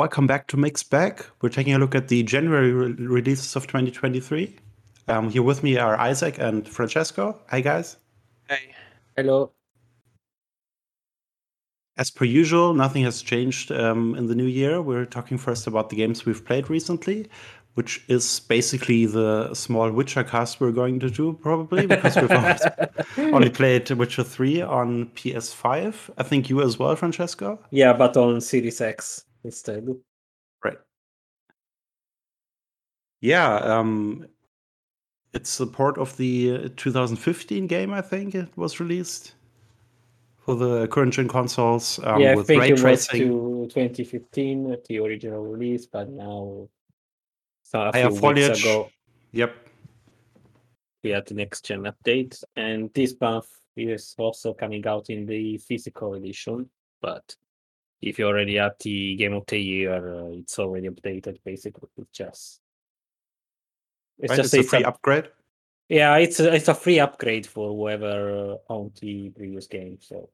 Welcome back to Mixed Bag. We're taking a look at the January re- releases of 2023. Um, here with me are Isaac and Francesco. Hi, guys. Hey. Hello. As per usual, nothing has changed um, in the new year. We're talking first about the games we've played recently, which is basically the small Witcher cast we're going to do, probably, because we've only- only played Witcher 3 on PS5. I think you as well, Francesco. Yeah, but on Series X instead. Right. Yeah, um, it's a port of the uh, 2015 game, I think it was released for the current gen consoles um, yeah, I with think ray it was to 2015, the original release, but now, so a I few have weeks foliage. ago, Yep. we had the next gen update, and this month is also coming out in the physical edition. But if you already had the Game of the Year, uh, it's already updated. Basically, it's just it's Right, just it's a free upgrade. yeah, it's a, it's a free upgrade for whoever uh, owned the previous game. So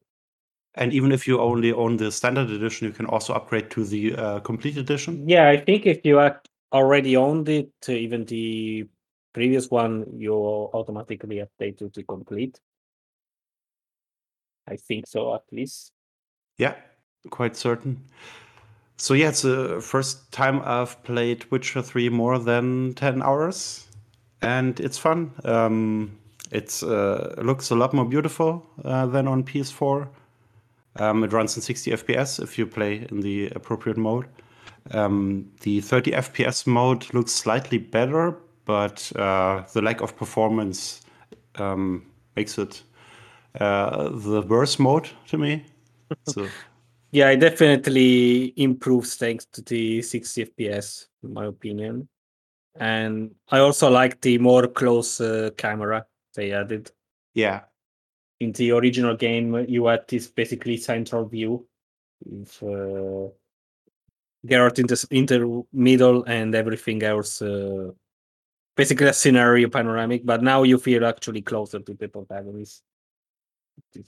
And even if you only own the standard edition, you can also upgrade to the uh, complete edition. Yeah, I think if you already owned it, uh, even the previous one, you automatically update to the complete. I think so, at least. Yeah, quite certain. So yeah, it's the first time I've played Witcher 3 more than 10 hours, and it's fun. Um, it's uh, looks a lot more beautiful uh, than on PS4. Um, it runs in 60 FPS if you play in the appropriate mode. Um, the 30 FPS mode looks slightly better, but uh, the lack of performance um, makes it uh, the worst mode to me. So Yeah, it definitely improves thanks to the 60 FPS, in my opinion. And I also like the more close uh, camera they added. yeah, In the original game, you had this basically central view with uh, Geralt in the, in the middle and everything else. Uh, basically a scenario panoramic, but now you feel actually closer to the protagonist.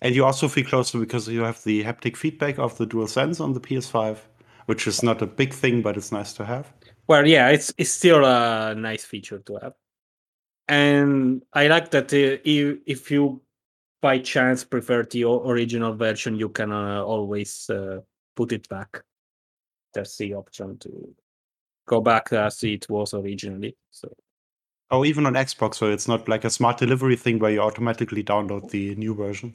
And you also feel closer because you have the haptic feedback of the dual sense on the PS5, which is not a big thing, but it's nice to have. Well, yeah, it's it's still a nice feature to have, and I like that uh, if if you by chance prefer the original version, you can uh, always uh, put it back. There's the option to go back as it was originally. So Oh, even on Xbox, so it's not like a smart delivery thing where you automatically download the new version.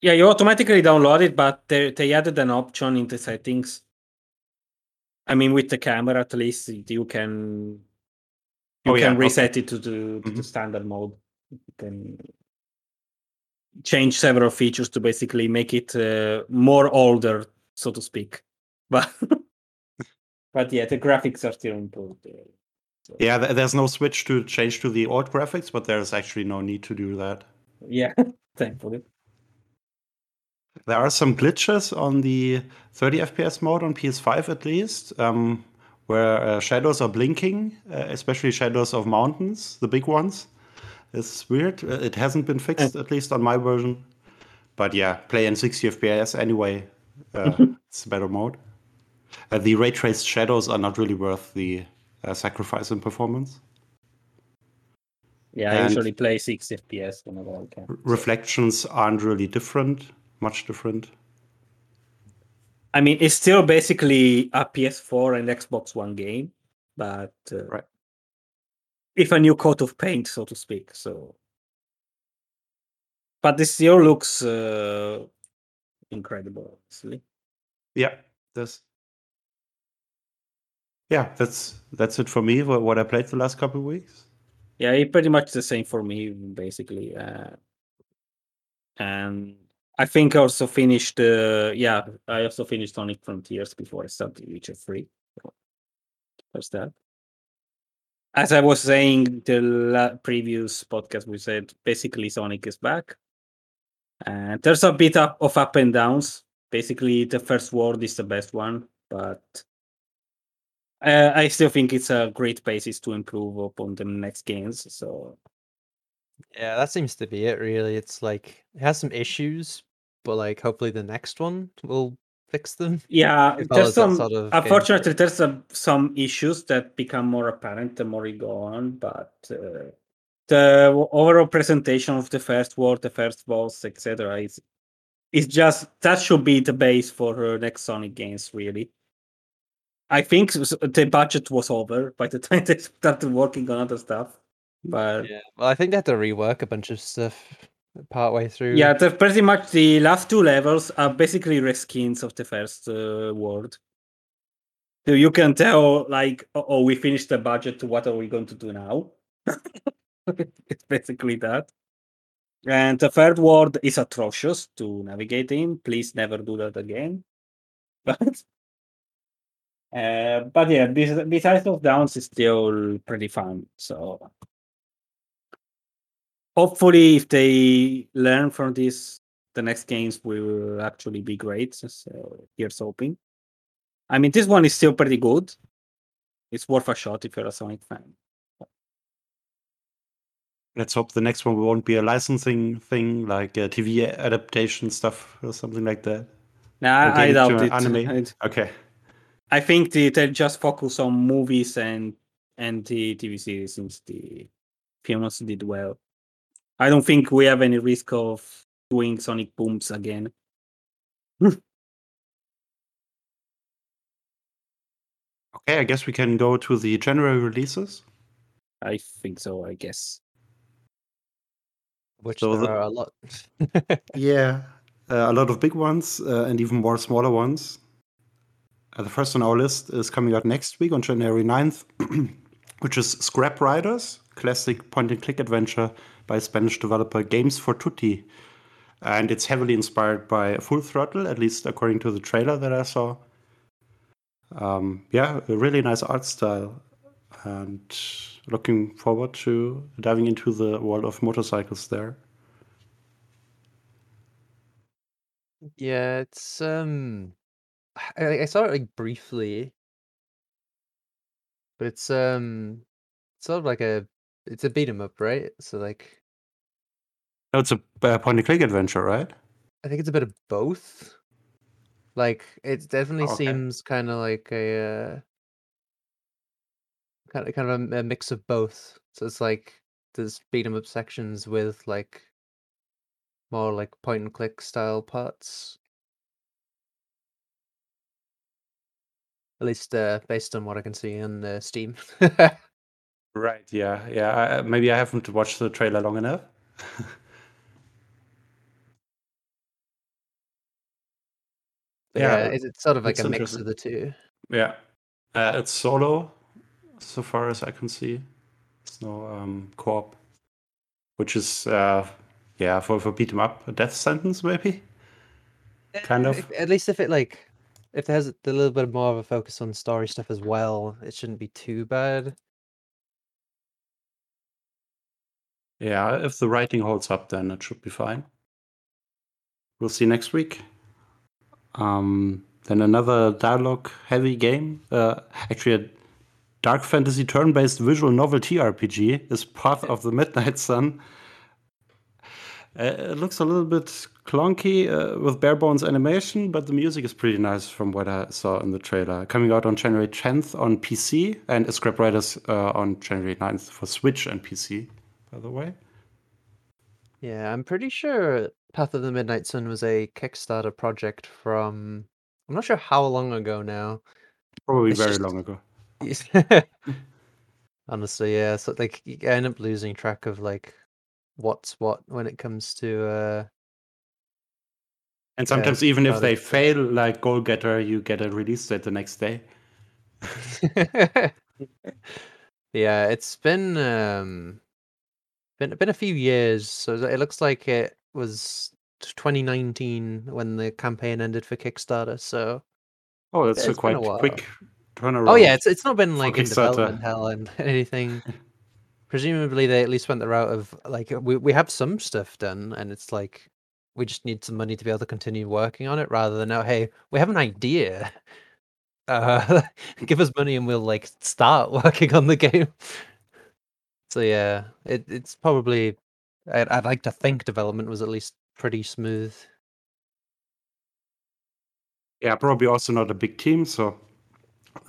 yeah, you automatically download it, but they they added an option in the settings. I mean, with the camera, at least you can you Oh, yeah, can okay. reset it to the to the Mhm. standard mode. You can change several features to basically make it uh, more older, so to speak. But but yeah, the graphics are still improved. Yeah, there's no switch to change to the old graphics, but there's actually no need to do that. yeah, thankfully. There are some glitches on the 30 FPS mode on PS5 at least, um, where uh, shadows are blinking, uh, especially shadows of mountains, the big ones. It's weird. It hasn't been fixed, at least on my version. But yeah, play in 60 FPS anyway. Uh, it's a better mode. Uh, the ray traced shadows are not really worth the uh, sacrifice in performance. Yeah, I And- usually play 6 FPS whenever I can. Reflections aren't really different, much different. I mean, it's still basically a PS4 and Xbox One game, but uh, Right. if a new coat of paint, so to speak. So, but this still looks uh, incredible. Yeah, this. Yeah, that's that's it for me. What, what I played the last couple of weeks. Yeah, pretty much the same for me, basically. Uh, and I think I also finished. Uh, yeah, I also finished Sonic Frontiers before I started Witcher Three. So that. As I was saying the la- previous podcast, we said basically Sonic is back. And there's a bit of up and downs. Basically, the first world is the best one, but uh, I still think it's a great basis to improve upon the next games. So Yeah, that seems to be it. Really, it's like it has some issues, but like hopefully the next one will fix them. Yeah, there's some. sort of Unfortunately, there's some, some issues that become more apparent the more you go on, but uh, the overall presentation of the first world, the first boss, etc., is is just that should be the base for uh, next Sonic games. Really, I think the budget was over by the time they started working on other stuff. But Yeah. Well, I think they had to rework a bunch of stuff partway through. Yeah, the, pretty much the last two levels are basically reskins of the first uh, world. So you can tell, like, oh, oh, we finished the budget. What are we going to do now? it's basically that. And the third world is atrocious to navigate in. Please never do that again. But, uh, but yeah, bes- besides of downs, it's still pretty fun. So hopefully if they learn from this the next games will actually be great so here's hoping i mean this one is still pretty good it's worth a shot if you're a sonic fan Let's hope the next one won't be a licensing thing, like a TV adaptation stuff or something like that. nah, i doubt it anime. I- Okay. I think they, they just focus on movies and and the tv series since the films did well i don't think we have any risk of doing sonic booms again Okay, I guess we can go to the January releases. i think so i guess which So there the- are a lot. Yeah, uh, a lot of big ones uh, and even more smaller ones. Uh, the first on our list is coming out next week on January 9th, which is Scrap Riders, classic point and click adventure by Spanish developer Games for Tutti. And it's heavily inspired by Full Throttle, at least according to the trailer that I saw. Um, yeah, a really nice art style. And looking forward to diving into the world of motorcycles there. yeah, it's um, I, I saw it like briefly, but it's um, sort of like a it's a beat 'em up, right? So like, No, it's a uh, point and click adventure, right? I think it's a bit of both. Like, it definitely Oh, okay. seems kind of like a uh, kind of kind of a, a mix of both. So it's like there's beat 'em up sections with like more like point and click style parts. At least uh, based on what I can see on uh, Steam. Right. Yeah. Yeah. I, maybe I haven't watched the trailer long enough. Yeah, yeah, it's, it's sort of like a mix of the two. Yeah. Uh, it's solo, so far as I can see. It's no um, co-op, which is uh, yeah for for beat 'em up a death sentence maybe. Kind Eh, of. At least if it like, if there's a little bit more of a focus on story stuff as well, it shouldn't be too bad. Yeah. If the writing holds up, then it should be fine. We'll see next week. Um, then another dialogue-heavy game. Uh, actually, a dark fantasy turn-based visual novel TRPG is Path of the Midnight Sun. Uh, it looks a little bit clunky uh, with bare bones animation, but the music is pretty nice from what I saw in the trailer. Coming out on January 10th on PC and Scrap Riders uh, on January 9th for Switch and PC, by the way. Yeah, I'm pretty sure Path of the Midnight Sun was a Kickstarter project from. I'm not sure how long ago now. Probably It's very just- long ago. Honestly, yeah. So like, you end up losing track of like what's what when it comes to. uh And Yeah, sometimes even if they it. fail, like Goal Getter, you get a release date the next day. yeah, it's been um been been a few years. So it looks like it was 2019 when the campaign ended for Kickstarter. So Oh, that's Yeah, a it's a quite while. quick turnaround. Oh yeah, it's it's not been like in development hell and anything. Presumably they at least went the route of like we we have some stuff done and it's like we just need some money to be able to continue working on it rather than oh hey we have an idea. Uh, give us money and we'll like start working on the game. So yeah, it it's probably I'd, I'd like to think development was at least pretty smooth. Yeah, probably also not a big team, so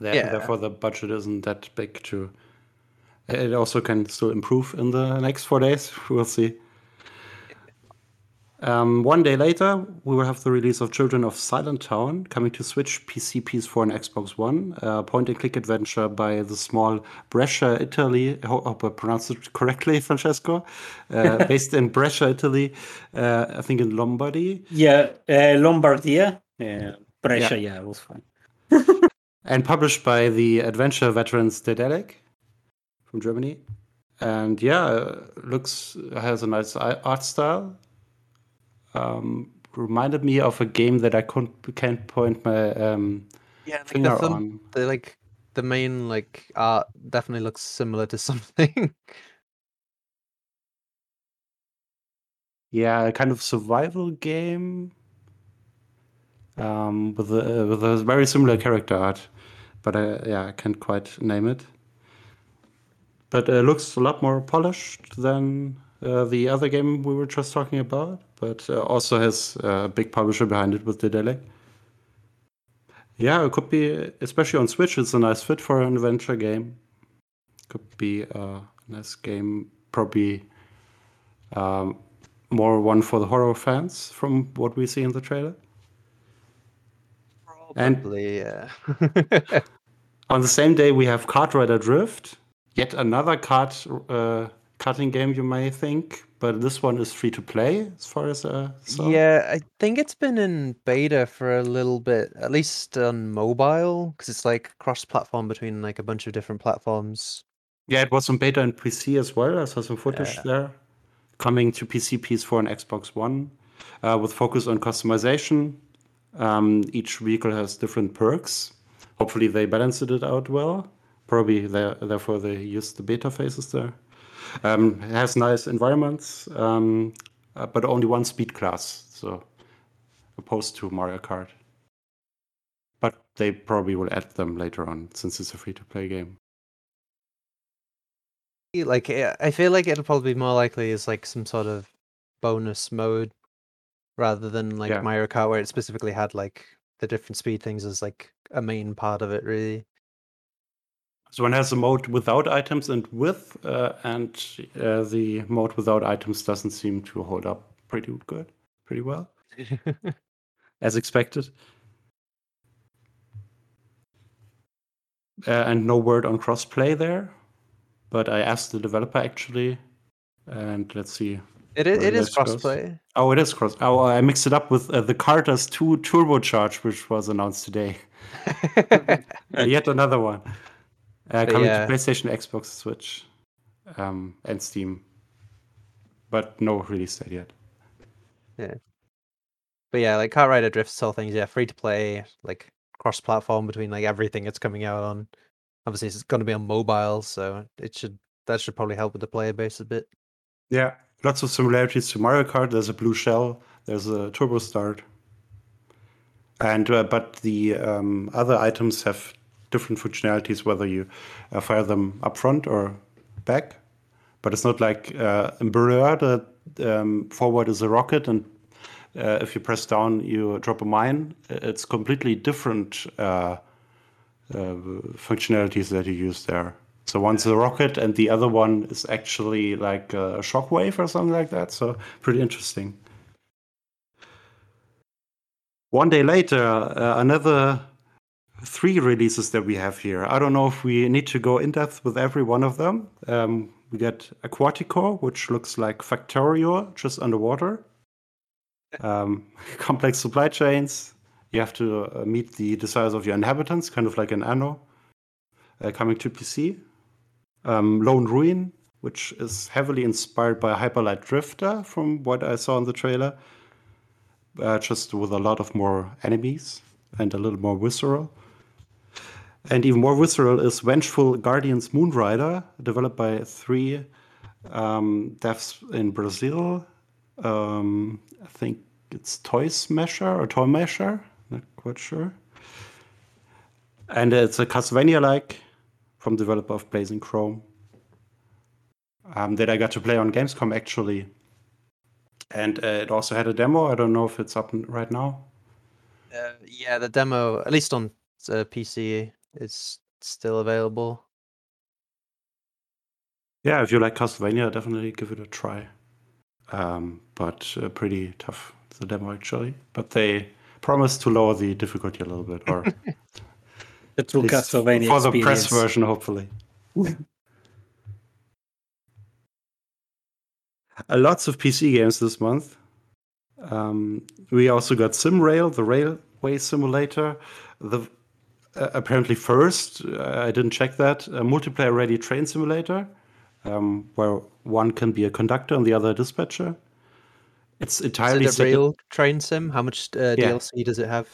Yeah. therefore the budget isn't that big to. It also can still improve in the next four days. We'll see. Um, one day later, we will have the release of Children of Silent Town coming to Switch, PC, PS4, and Xbox One. Uh, point and click adventure by the small Brescia, Italy. I hope I pronounced it correctly, Francesco. Uh, based in Brescia, Italy, uh, I think in Lombardy. Yeah, uh, Lombardia. Yeah, Brescia. Yeah, it was fine. and published by the adventure veterans Daedalic from Germany. And yeah, uh, looks has a nice art style. Um, reminded me of a game that I couldn't can't point my um, Yeah, like finger the, on. the like the main like art definitely looks similar to something. Yeah, a kind of survival game um, with a with a very similar character art, but I, yeah, I can't quite name it. But it looks a lot more polished than uh, the other game we were just talking about, but uh, also has a big publisher behind it with Daedalic. Yeah, it could be, especially on Switch, it's a nice fit for an adventure game. Could be a nice game, probably um, more one for the horror fans from what we see in the trailer. And- Probably, yeah. On the same day, we have Kart Rider Drift, yet another kart uh, karting game, you may think, but this one is free to play, as far as I saw. Yeah, I think it's been in beta for a little bit, at least on mobile, because it's like cross-platform between like a bunch of different platforms. Yeah, it was on beta and PC as well. I saw some footage Yeah. there. Coming to PC, PS4, and Xbox One, uh, with focus on customization. Um, each vehicle has different perks. Hopefully, they balanced it out well. Probably, there, therefore, they used the beta phases there. Um, it has nice environments, um, uh, but only one speed class, so opposed to Mario Kart. But they probably will add them later on, since it's a free-to-play game. Like, I feel like it'll probably be more likely as like some sort of bonus mode rather than like Yeah. Mario Kart, where it specifically had like the different speed things as like a main part of it, really. So one has a mode without items and with, uh, and uh, the mode without items doesn't seem to hold up pretty good, pretty well, as expected. Uh, and no word on crossplay there, but I asked the developer actually, and let's see. It is, it is goes. crossplay. Oh, it is cross. Oh, I mixed it up with uh, the Carter's 2 turbocharge, which was announced today. Yet another one. Uh, coming yeah. to PlayStation, Xbox, Switch, um, and Steam. But no release date yet. Yeah, but yeah, like Kart Rider Drift whole things, yeah, free to play, like cross platform between like everything it's coming out on. Obviously it's gonna be on mobile, so it should that should probably help with the player base a bit. Yeah, lots of similarities to Mario Kart. There's a blue shell. There's a turbo start. And uh, but the um, other items have different functionalities, whether you uh, fire them up front or back. But it's not like uh, in Burrow, the um, forward is a rocket, and uh, if you press down, you drop a mine. It's completely different uh, uh, functionalities that you use there. So one's a rocket, and the other one is actually like a shockwave or something like that. So pretty interesting. One day later, uh, another three releases that we have here. I don't know if we need to go in depth with every one of them. Um, we get Aquatico, which looks like Factorio, just underwater. Um, complex supply chains. You have to uh, meet the desires of your inhabitants, kind of like an Anno. Uh, coming to PC. Um, Lone Ruin, which is heavily inspired by Hyperlight Drifter, from what I saw in the trailer. Uh, just with a lot of more enemies and a little more visceral. And even more visceral is Vengeful Guardians Moonrider, developed by three um, devs in Brazil. Um, I think it's Toy Smasher or Toy Masher, not quite sure. And it's a Castlevania like from developer of Blazing Chrome um, that I got to play on Gamescom actually. And uh, it also had a demo. I don't know if it's up right now. Uh, yeah, the demo, at least on uh, PC, is still available. Yeah, if you like Castlevania, definitely give it a try. Um, but uh, pretty tough the demo actually. But they promised to lower the difficulty a little bit, or The true Castlevania for the press version, hopefully. Uh, lots of PC games this month. Um, we also got SimRail, the railway simulator. The uh, apparently first, uh, I didn't check that, a multiplayer-ready train simulator, um, where one can be a conductor and the other a dispatcher. It's entirely Is it a set in- real train sim? How much uh, Yeah. DLC does it have?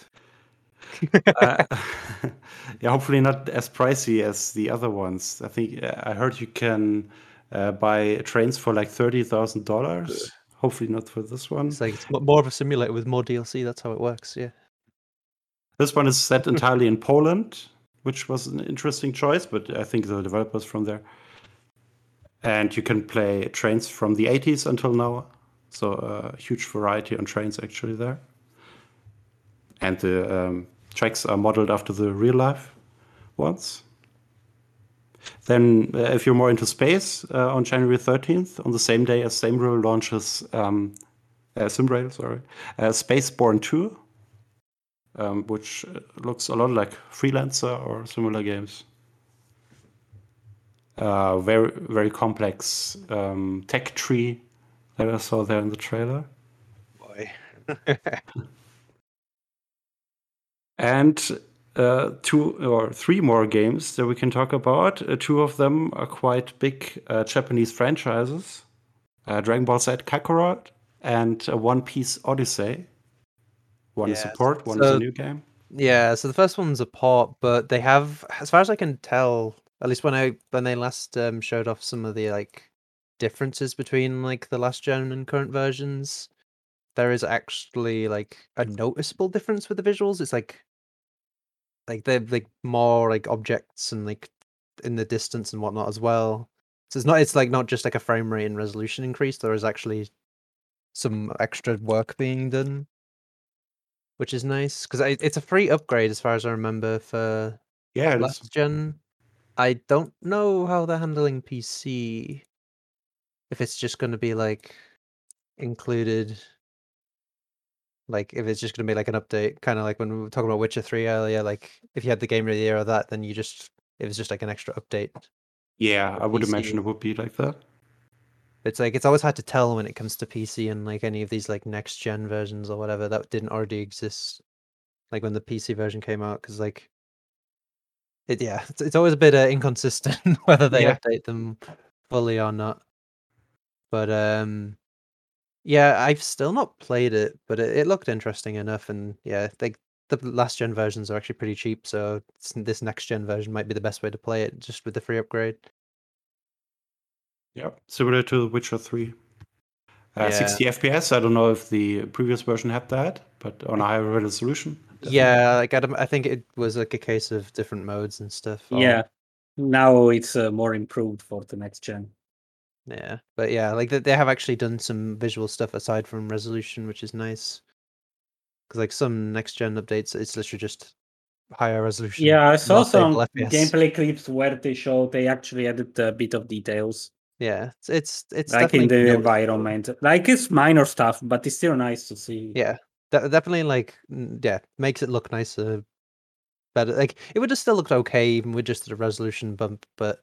uh, yeah, hopefully not as pricey as the other ones. I think uh, I heard you can uh, buy trains for like thirty thousand dollars. Hopefully not for this one. It's like it's more of a simulator with more DLC. That's how it works. Yeah. This one is set entirely in Poland, which was an interesting choice, but I think the developers from there. And you can play trains from the 80s until now. So a huge variety on trains actually there. And the um, tracks are modeled after the real life ones. Then, uh, if you're more into space, uh, on January 13th, on the same day as SameRail launches, um, uh, SimRail, sorry, uh, Spaceborne 2, um, which uh, looks a lot like Freelancer or similar games. Uh, very very complex um, tech tree that I saw there in the trailer, Boy. and uh, two or three more games that we can talk about. Uh, two of them are quite big uh, Japanese franchises: uh, Dragon Ball Z Kakarot and uh, One Piece Odyssey. One is a port, one is a new game. Yeah, so the first one's a port, but they have, as far as I can tell, at least when I when they last um, showed off some of the like differences between like the last gen and current versions, there is actually like a noticeable difference with the visuals. It's like like they're like more like objects and like in the distance and whatnot as well. So it's not it's like not just like a frame rate and resolution increase. There is actually some extra work being done which is nice because it's a free upgrade as far as I remember for Yeah, last gen. I don't know how they're handling PC. If it's just going to be like included, like if it's just going to be like an update, kind of like when we were talking about Witcher Three earlier. Like if you had the game of the year or that, then you just it was just like an extra update. Yeah, I would PC. imagine it would be like that. It's like it's always hard to tell when it comes to PC and like any of these like next gen versions or whatever that didn't already exist. Like when the PC version came out, because like it, yeah, it's, it's always a bit uh, inconsistent whether they Yeah. update them fully or not. But um, yeah, I've still not played it, but it, it looked interesting enough, and yeah, like the last gen versions are actually pretty cheap, so this next gen version might be the best way to play it, just with the free upgrade. Yeah, similar to Witcher 3. Uh, Yeah. 60 FPS. I don't know if the previous version had that, but on a higher resolution. definitely. Yeah, like I, I think it was like a case of different modes and stuff. or- Yeah. Now it's uh, more improved for the next gen. yeah, but yeah, like they, they have actually done some visual stuff aside from resolution, which is nice. Because like some next gen updates, it's literally just higher resolution. Yeah, I saw some FPS. gameplay clips where they show they actually added a bit of details, Yeah, it's it's, it's like in the definitely noticeable. environment. Like it's minor stuff, but it's still nice to see. Yeah, de- definitely like yeah, makes it look nicer. Better, like it would have still looked okay even with just a resolution bump, but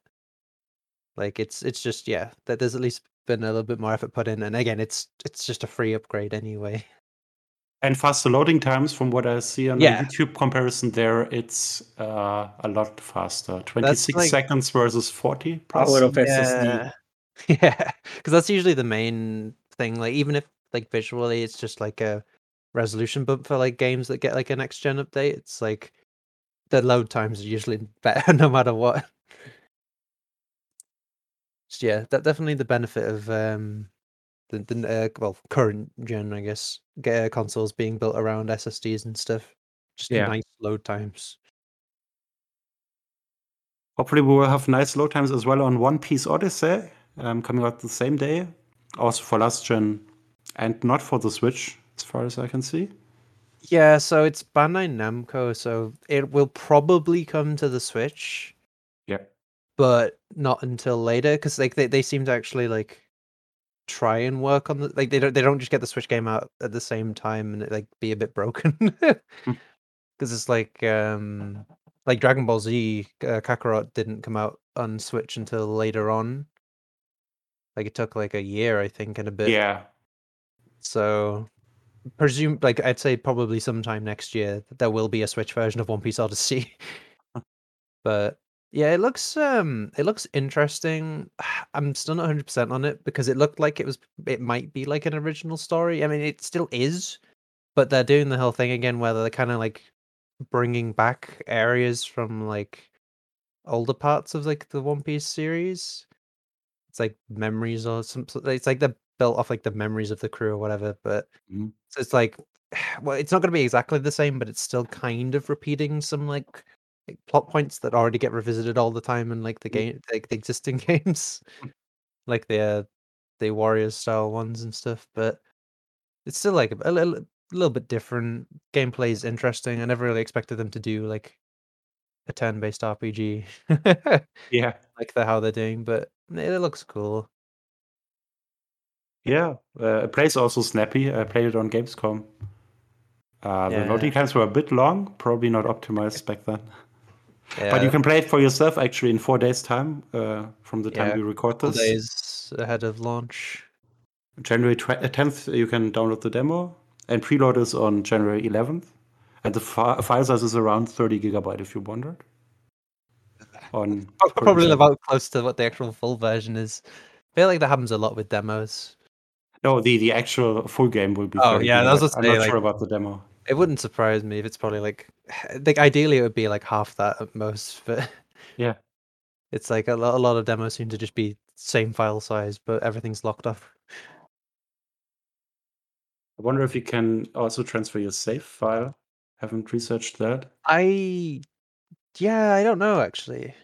like it's it's just yeah, that there's at least been a little bit more effort put in, and again, it's it's just a free upgrade anyway. And faster loading times, from what I see on Yeah. the YouTube comparison there, it's uh, a lot faster. 26 like- seconds versus 40 plus. Power of SSD. Yeah, because that's usually the main thing. Like even if like visually, it's just like a resolution bump for like games that get like a next gen update. It's like the load times are usually better no matter what. Just, yeah, that definitely the benefit of um the, the uh, well current gen, I guess, get uh, consoles being built around SSDs and stuff. Just Yeah. nice load times. Hopefully, we will have nice load times as well on One Piece Odyssey, um, coming out the same day. Also for last gen and not for the Switch, as far as I can see. Yeah, so it's Bandai Namco, so it will probably come to the Switch, Yeah. but not until later because like they, they seem to actually like try and work on the like they don't they don't just get the Switch game out at the same time and it, like be a bit broken Hmm. because it's like um like Dragon Ball Z uh, Kakarot didn't come out on Switch until later on. Like it took like a year, I think, and a bit. Yeah. So presume like I'd say probably sometime next year there will be a Switch version of One Piece Odyssey. but yeah, it looks um it looks interesting. I'm still not 100% on it because it looked like it was it might be like an original story. I mean, it still is, but they're doing the whole thing again where they're kind of like bringing back areas from like older parts of like the One Piece series. It's like memories or some. It's like they're built off like the memories of the crew or whatever. But Mhm. so it's like, well, it's not going to be exactly the same, but it's still kind of repeating some like, like plot points that already get revisited all the time in like the Mm. game, like the existing games, Mm. like the uh, the Warriors style ones and stuff. But it's still like a, little, a little bit different. Gameplay is interesting. I never really expected them to do like a turn-based RPG. Yeah. like the how they're doing, but it looks cool. Yeah. Uh, it plays also snappy. I played it on Gamescom. Uh, the Yeah. loading times were a bit long, probably not optimized back then. But you can play it for yourself actually in four days' time uh, from the time Yeah, we record this. days ahead of launch. January tw- uh, 10th, you can download the demo, and preload is on January 11th. And the fi- file size is around 30 gigabyte, if you wondered. On Probably about close to what the actual full version is. I feel like that happens a lot with demos. No, the, the actual full game will be. Oh, yeah, gigabyte. gonna I'm not like- sure about the demo. It wouldn't surprise me if it's probably like, like ideally it would be like half that at most, but Yeah. it's like a lot, a lot of demos seem to just be same file size, but everything's locked up. I wonder if you can also transfer your save file. Haven't researched that. I, yeah, I don't know actually,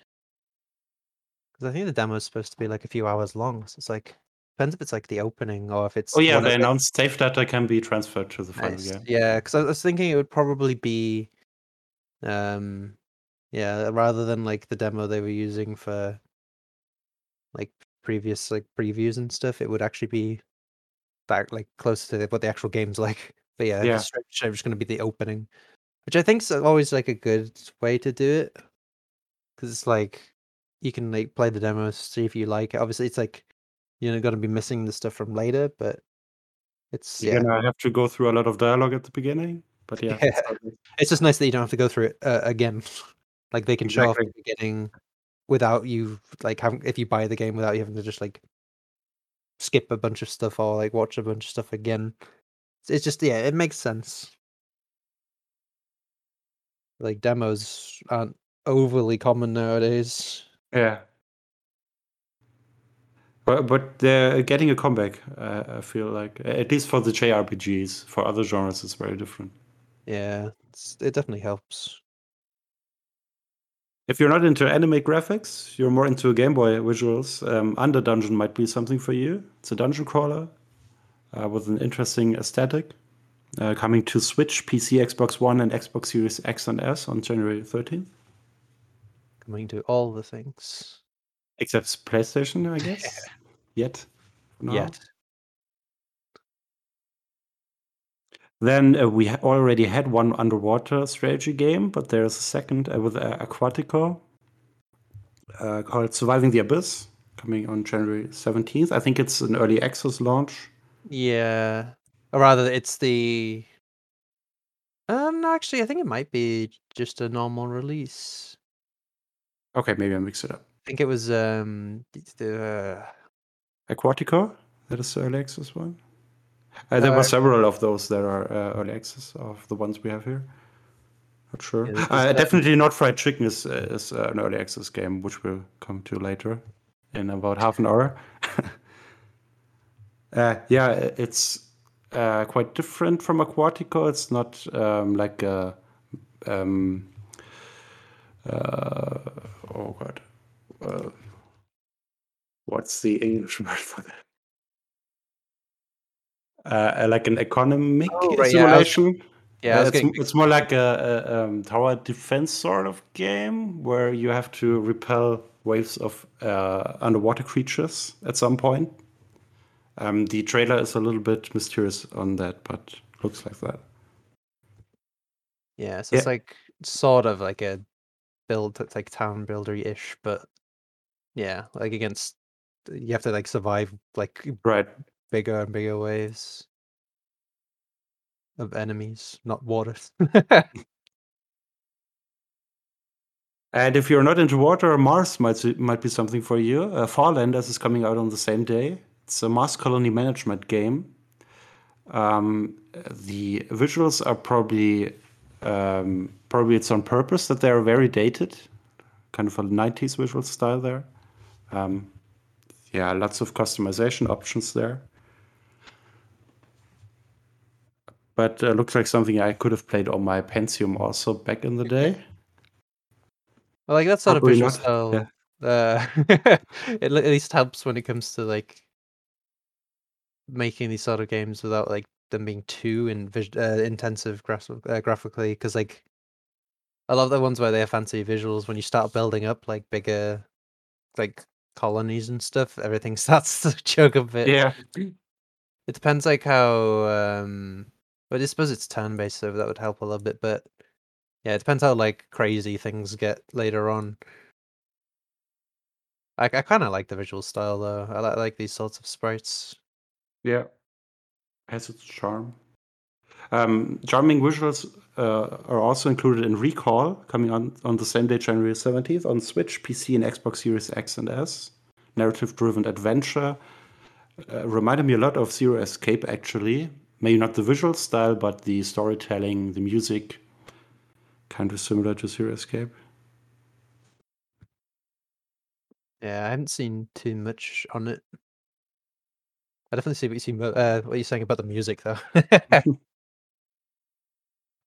because I think the demo is supposed to be like a few hours long. So it's like depends if it's like the opening or if it's Oh, yeah, they the- announced save data can be transferred to the final Nice. game. Yeah, because I was thinking it would probably be, um, yeah, rather than like the demo they were using for like previous like previews and stuff, it would actually be back like close to what the actual game's like. But yeah, Yeah. it's just going to be the opening, which I think is always like a good way to do it because it's like you can like play the demo, see if you like it. Obviously, it's like you're not going to be missing the stuff from later, but it's You're yeah. gonna have to go through a lot of dialogue at the beginning, but yeah, Yeah. it's just nice that you don't have to go through it uh, again. like they can show off at the beginning without you like having if you buy the game without you having to just like skip a bunch of stuff or like watch a bunch of stuff again. It's just yeah, it makes sense. Like demos aren't overly common nowadays. yeah. But but they're getting a comeback. Uh, I feel like at least for the JRPGs. For other genres, it's very different. Yeah, it's, it definitely helps. If you're not into anime graphics, you're more into Game Boy visuals. Um, Under Dungeon might be something for you. It's a dungeon crawler uh, with an interesting aesthetic. Uh, coming to Switch, PC, Xbox One, and Xbox Series X and S on January 13th. Coming to all the things. Except PlayStation, I guess. Yet. now. Yet. Then uh, we ha- already had one underwater strategy game, but there's a second uh, with uh, Aquatico uh, called Surviving the Abyss, coming on January 17th. I think it's an early access launch. Yeah. Or rather it's the um actually I think it might be just a normal release. Okay, maybe I mixed it up. I think it was um the uh, Aquatico, that is the early access one. Uh, there Uh, were several of those that are uh, early access of the ones we have here. Not sure. Yeah, uh, definitely not fried chicken is, uh, is uh, an early access game, which we'll come to later in about half an hour. uh, yeah, it's uh, quite different from Aquatico. It's not um, like a. Um, uh, oh god. Uh, what's the English word for that? Uh, like an economic Oh, right, yeah, simulation. Yeah, I Uh, it's, getting it's more like a, a um, tower defense sort of game where you have to repel waves of uh, underwater creatures at some point. Um, the trailer is a little bit mysterious on that, but looks like that. yeah, so it's like sort of like a build it's like town builder ish, but yeah, like against you have to like survive like Right. bigger and bigger waves of enemies, not water. And if you're not into water, Mars might might be something for you. Uh, Farlanders is coming out on the same day. It's a Mars colony management game. Um, the visuals are probably um, probably it's on purpose that they are very dated, kind of a 90s visual style there. Um, yeah, lots of customization options there. But uh, looks like something I could have played on my Pentium also back in the day. Well, like that's not Probably of visual not, style, uh, it at least helps when it comes to like making these sort of games without like them being too in uh, intensive graph- uh, graphically. Because like I love the ones where they have fancy visuals. When you start building up like bigger, like colonies and stuff, everything starts to choke a bit. Yeah. It depends like how um but I suppose it's turn based, so that would help a little bit, but yeah, it depends how like crazy things get later on. I I kinda like the visual style though. I like like these sorts of sprites. Yeah, has its charm. Um, charming visuals uh, are also included in Recall, coming on on the same day, January 17th, on Switch, PC, and Xbox Series X and S. Narrative-driven adventure. Uh, reminded me a lot of Zero Escape, actually. Maybe not the visual style, but the storytelling, the music, kind of similar to Zero Escape. Yeah, I haven't seen too much on it. I definitely see what you see. Uh, what you're saying about the music though.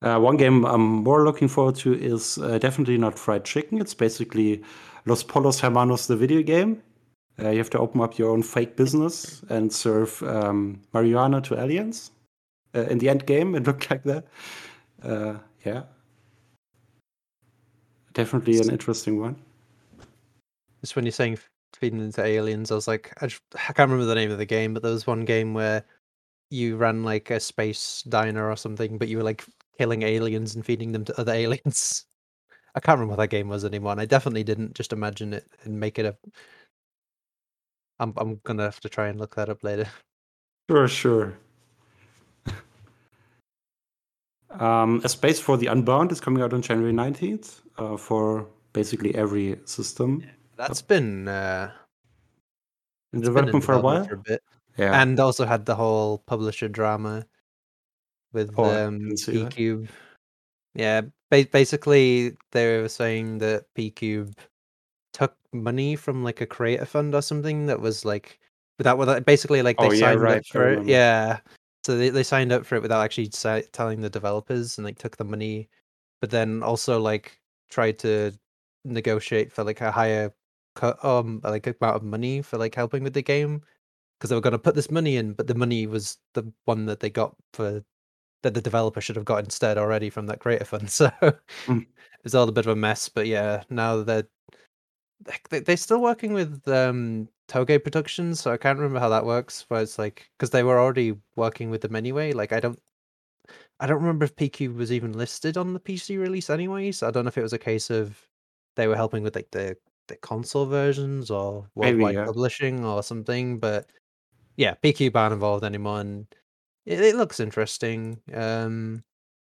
Uh, one game I'm more looking forward to is uh, definitely not Fried Chicken. It's basically Los Pollos Hermanos, the video game. Uh, you have to open up your own fake business and serve um, marijuana to aliens. Uh, in the end game, it looked like that. Uh, yeah. Definitely an interesting one. Just when you're saying feeding into aliens, I was like, I, just, I can't remember the name of the game, but there was one game where you ran like a space diner or something, but you were like killing aliens and feeding them to other aliens. I can't remember what that game was anymore, and I definitely didn't just imagine it and make it a. I'm I'm gonna have to try and look that up later. Sure, sure. Um, a Space for the Unbound is coming out on January 19th uh, for basically every system. That's been uh, In been development for a while. for a bit, Yeah. and also had the whole publisher drama with Oh, um, PQube. Yeah, ba- basically they were saying that PQube took money from like a creator fund or something that was like without without basically like they Oh, yeah, signed right, up for it. Yeah, so they they signed up for it without actually si- telling the developers and like took the money, but then also like tried to negotiate for like a higher cut um like amount of money for like helping with the game because they were going to put this money in, but the money was the one that they got for that the developer should have got instead already from that creator fund. So Mm. it's all a bit of a mess. But yeah, now they're they- they're still working with um Toge Productions, so I can't remember how that works. Where it's like because they were already working with them anyway. Like I don't. I don't remember if PQ was even listed on the PC release anyway, so I don't know if it was a case of they were helping with like the the console versions or Maybe, worldwide yeah. publishing or something. But yeah, PQ aren't involved anymore, and it, it looks interesting. Um,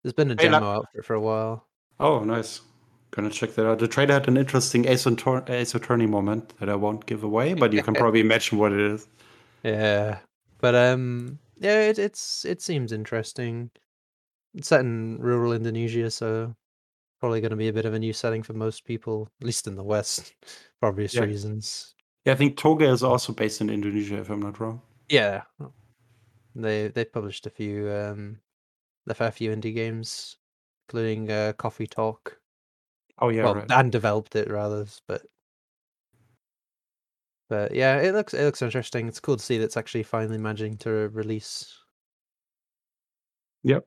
there's been a Hey, demo out for, for a while. Oh, nice. Gonna check that out. The trailer had an interesting Ace, Attor- Ace Attorney moment that I won't give away, but you can probably imagine what it is. Yeah, but um, yeah, it, it's it seems interesting. It's set in rural Indonesia, so probably going to be a bit of a new setting for most people, at least in the West, for obvious Yeah. reasons. Yeah, I think Toge is also based in Indonesia, if I'm not wrong. Yeah, they they published a few um, a fair few indie games, including uh, Coffee Talk. Oh, yeah, well, right. and developed it rather, but but yeah, it looks it looks interesting. It's cool to see that it's actually finally managing to release. Yep.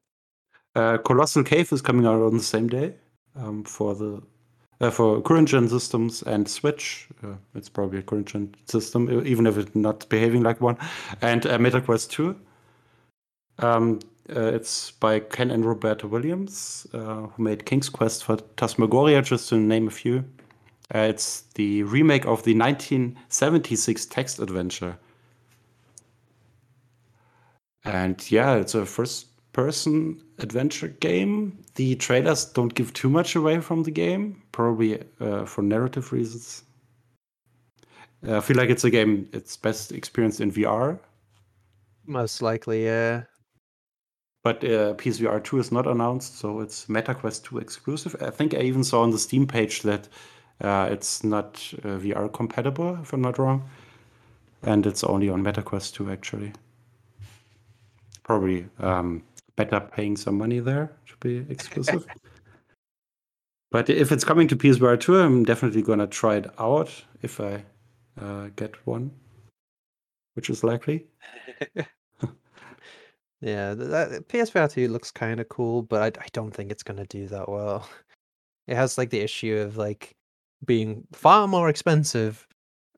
Uh, Colossal Cave is coming out on the same day um, for the uh, for current gen systems and Switch. Uh, it's probably a current gen system, even if it's not behaving like one. And uh, MetaQuest 2. Um, uh, it's by Ken and Roberta Williams, uh, who made King's Quest for Tasmagoria, just to name a few. Uh, it's the remake of the 1976 text adventure. And yeah, it's a first person adventure game. The trailers don't give too much away from the game, probably uh, for narrative reasons. Uh, I feel like it's a game it's best experienced in VR, Most likely, yeah. but uh, PSVR 2 is not announced, so it's MetaQuest 2 exclusive. I think I even saw on the Steam page that uh, it's not uh, VR compatible, if I'm not wrong, and it's only on MetaQuest 2 actually. Probably um, better paying some money there to be exclusive. but if it's coming to PSVR 2, I'm definitely gonna try it out if I uh, get one, which is likely. Yeah, that PSVR 2 looks kind of cool, but I, I don't think it's gonna do that well. It has like the issue of like being far more expensive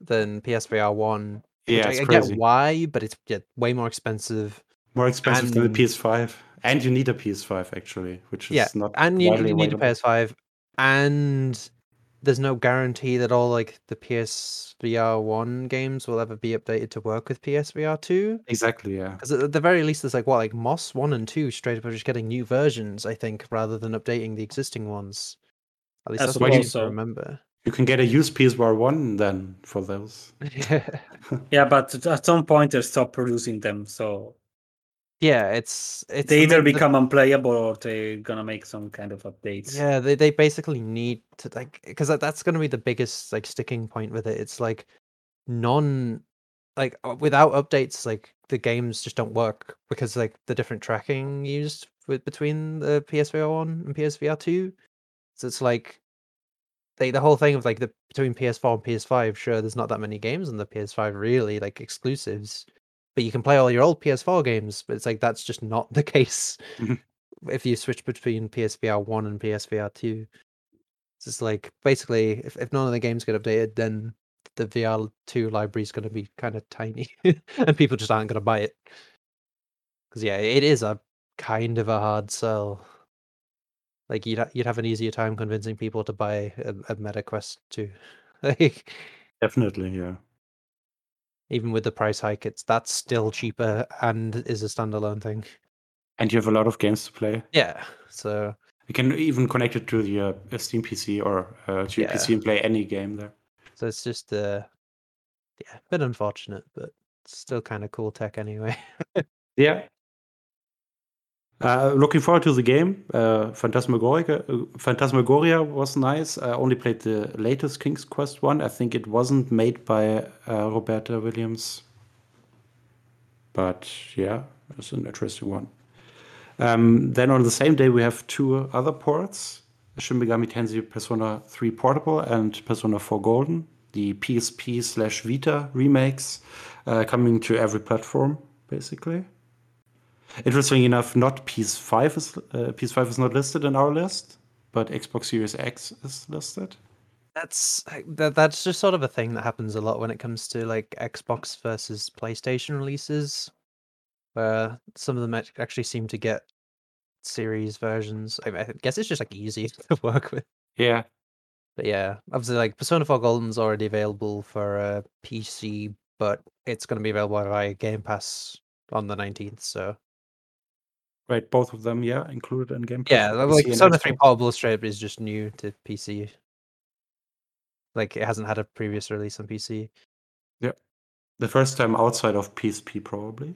than PSVR 1. Which Yeah, I, I get why, but it's yeah, way more expensive. More expensive than And- the PS5, and you need a PS5 actually, which is Yeah, not and you, widely you need a. PS5, and there's no guarantee that all like the PSVR 1 games will ever be updated to work with PSVR 2. Exactly, yeah. Because at the very least, there's like what, like Moss one and two straight up are just getting new versions, I think, rather than updating the existing ones. At least I that's what I suppose seem so. to remember. You can get a used PSVR one then for those. Yeah, but at some point they stop producing them, so yeah, it's it's they either main- the- become unplayable or they're gonna make some kind of updates. Yeah, they they basically need to like because that's going to be the biggest like sticking point with it. It's like non like uh, without updates, like the games just don't work because like the different tracking used with between the PSVR one and PSVR two. So it's like they the whole thing of like the between PS4 and PS5. Sure, there's not that many games on the PS5 really like exclusives, but you can play all your old PS4 games. But it's like that's just not the case Mhm. if you switch between PSVR one and PSVR two. It's just like basically if, if none of the games get updated, then the VR two library is going to be kind of tiny, and people just aren't going to buy it. Because yeah, it is a kind of a hard sell. Like you'd ha- you'd have an easier time convincing people to buy a, a MetaQuest two. like Definitely, yeah. Even with the price hike, it's that's still cheaper and is a standalone thing. And you have a lot of games to play. Yeah. So You can even connect it to the uh, Steam PC or uh, to your Yeah. PC and play any game there. so it's just uh yeah, a bit unfortunate, but still kind of cool tech anyway. Yeah. Uh, looking forward to the game. Uh, Phantasmagoria, uh, Phantasmagoria was nice. I only played the latest King's Quest one. I think it wasn't made by uh, Roberta Williams. But yeah, it's an interesting one. Um, then on the same day, we have two other ports Shin Megami Tensei Persona 3 Portable and Persona 4 Golden, the PSP slash Vita remakes uh, coming to every platform, basically. Interestingly enough, not PS5 is uh, PS5 is not listed in our list, but Xbox Series X is listed. That's that, that's just sort of a thing that happens a lot when it comes to like Xbox versus PlayStation releases, where some of them actually seem to get series versions. I, I guess it's just like easy to work with. Yeah, But yeah, obviously, like Persona 4 Golden's already available for uh, PC, but it's going to be available via Game Pass on the 19th. So right. Both of them, yeah, included in Game Pass. yeah, for like PC Persona 3 Xbox. Portable straight up is just new to PC. Like it hasn't had a previous release on PC. Yeah. The first time outside of PSP, probably.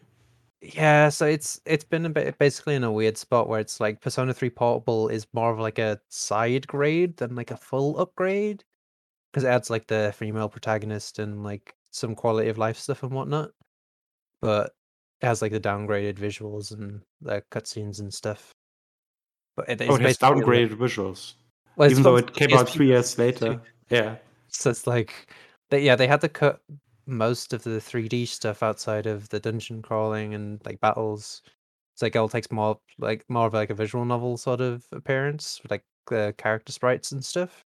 Yeah, so it's it's been a bit basically in a weird spot where it's like Persona 3 Portable is more of like a side grade than like a full upgrade because it adds like the female protagonist and like some quality of life stuff and whatnot. But has like the downgraded visuals and the cutscenes and stuff. But it, it's Oh, it has basically, like- downgraded visuals, well, even though it came out three years later. Yeah, So it's like, they, yeah, they had to cut most of the 3D stuff outside of the dungeon crawling and like battles It's like it all takes more like more of like a visual novel sort of appearance, with like the character sprites and stuff.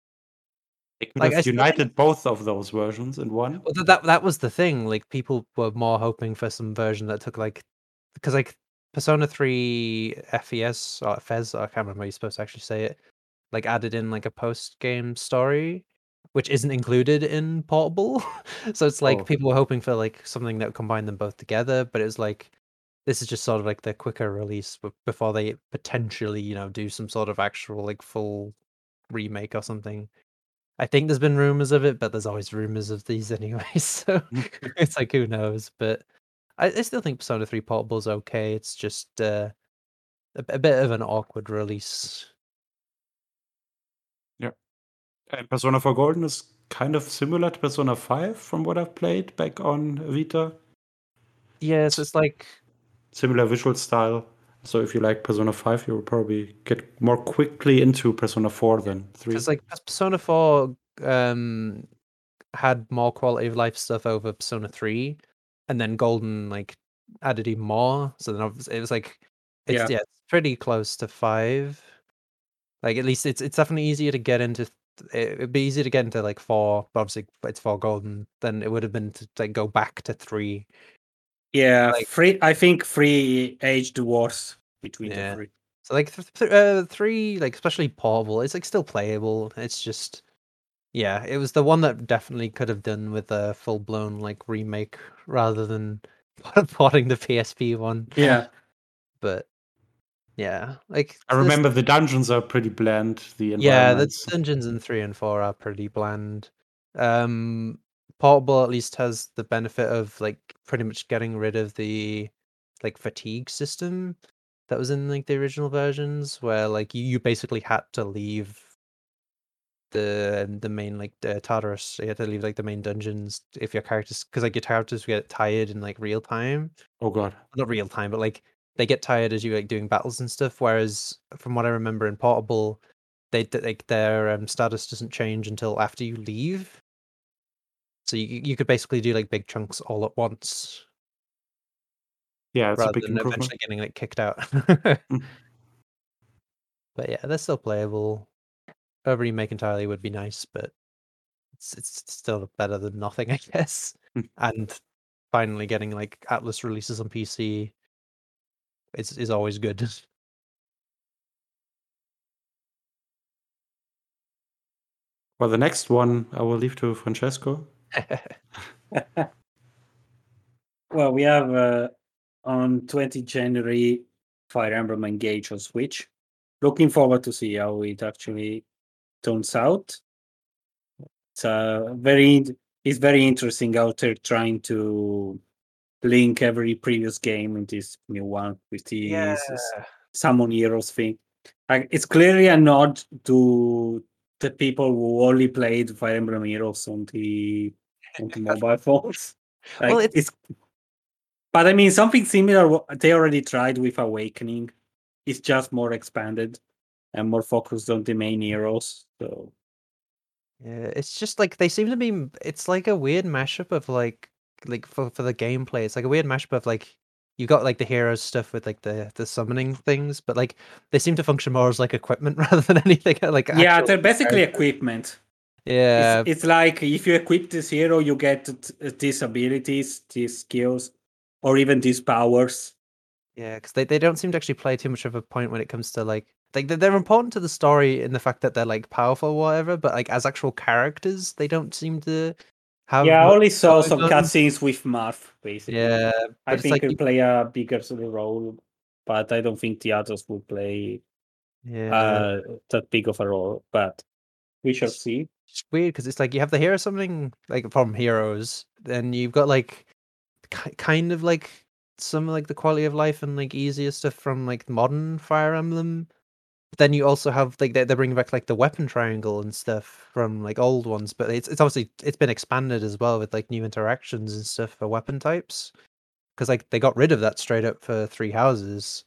They could Like, I have think- united both of those versions in one. Well, th- that that was the thing. Like people were more hoping for some version that took like because like Persona Three FES or FES, I can't remember how you're supposed to actually say it. Like added in like a post game story, which isn't included in Portable. so it's like Oh. people were hoping for like something that would combine them both together, but it was like this is just sort of like the quicker release before they potentially you know do some sort of actual like full remake or something. I think there's been rumors of it, but there's always rumors of these anyway. So it's like who knows? But I, I still think Persona 3 Portable is okay. It's just uh, a, a bit of an awkward release. Yeah. And Persona 4 Golden is kind of similar to Persona 5 from what I've played back on Vita. Yeah, so it's like Similar visual style. So if you like Persona 5, you'll probably get more quickly into Persona 4 than 3. because like Persona 4 um had more quality of life stuff over Persona 3, and then Golden like added even more. So then obviously it was like it's Yeah. yeah, it's pretty close to five. Like at least it's it's definitely easier to get into. it- It'd be easier to get into like four, but obviously it's four golden. Than it would have been to like go back to three. Yeah, Like- free. I think free aged worse between Yeah. the three. So like th- th- uh, three, like especially portable, it's like still playable. It's just, yeah, it was the one that definitely could have done with a full blown like remake rather than porting the PSP one. Yeah, But yeah, like I this- remember the dungeons are pretty bland. The Yeah, the dungeons in three and four are pretty bland. Um, portable at least has the benefit of like pretty much getting rid of the like fatigue system that was in like the original versions, where like you, you basically had to leave the the main like uh, Tartarus. You had to leave like the main dungeons if your characters because like your characters get tired in like real time oh god. not real time, but like they get tired as you like doing battles and stuff. Whereas from what I remember in Portable, they like their um, status doesn't change until after you leave. So you you could basically do like big chunks all at once Yeah, a rather big than eventually getting like kicked out. Mm. but yeah, they're still playable. A remake entirely would be nice, but it's it's still better than nothing, I guess. Mm. and finally getting like Atlus releases on PC is is always good. Well, the next one I will leave to Francesco. well, we have uh, on 20 January Fire Emblem Engage on Switch. Looking forward to see how it actually turns out. It's uh, very it's very interesting how they're trying to link every previous game in this new one with these s- summon heroes thing. Like it's clearly a nod to the people who only played Fire Emblem Heroes on the on the mobile phones. Like, Well, it's- it's, but I mean something similar. wha- They already tried with Awakening. It's just more expanded and more focused on the main heroes. So Yeah, it's just like they seem to be. It's like a weird mashup of like, like for for the gameplay. It's like a weird mashup of like you got like the heroes stuff with like the the summoning things, but like they seem to function more as like equipment rather than anything. Like yeah, they're basically characters. equipment. Yeah, It's, it's like if you equip this hero, you get t- uh, these abilities, these skills, or even these powers. yeah, because they they don't seem to actually play too much of a point when it comes to like like they're, they're important to the story in the fact that they're like powerful or whatever, but like as actual characters, they don't seem to have. yeah, I only saw some cutscenes with Marth, basically. Yeah, I think like he'll play a bigger sort of role, but I don't think the others will play yeah. uh, that big of a role. But we shall It's- see. it's weird because it's like you have the hero something like from heroes, then you've got like ki- kind of like some like the quality of life and like easier stuff from like modern Fire Emblem. But then you also have like they they bring back like the weapon triangle and stuff from like old ones, but it's it's obviously it's been expanded as well with like new interactions and stuff for weapon types. Because like they got rid of that straight up for three houses.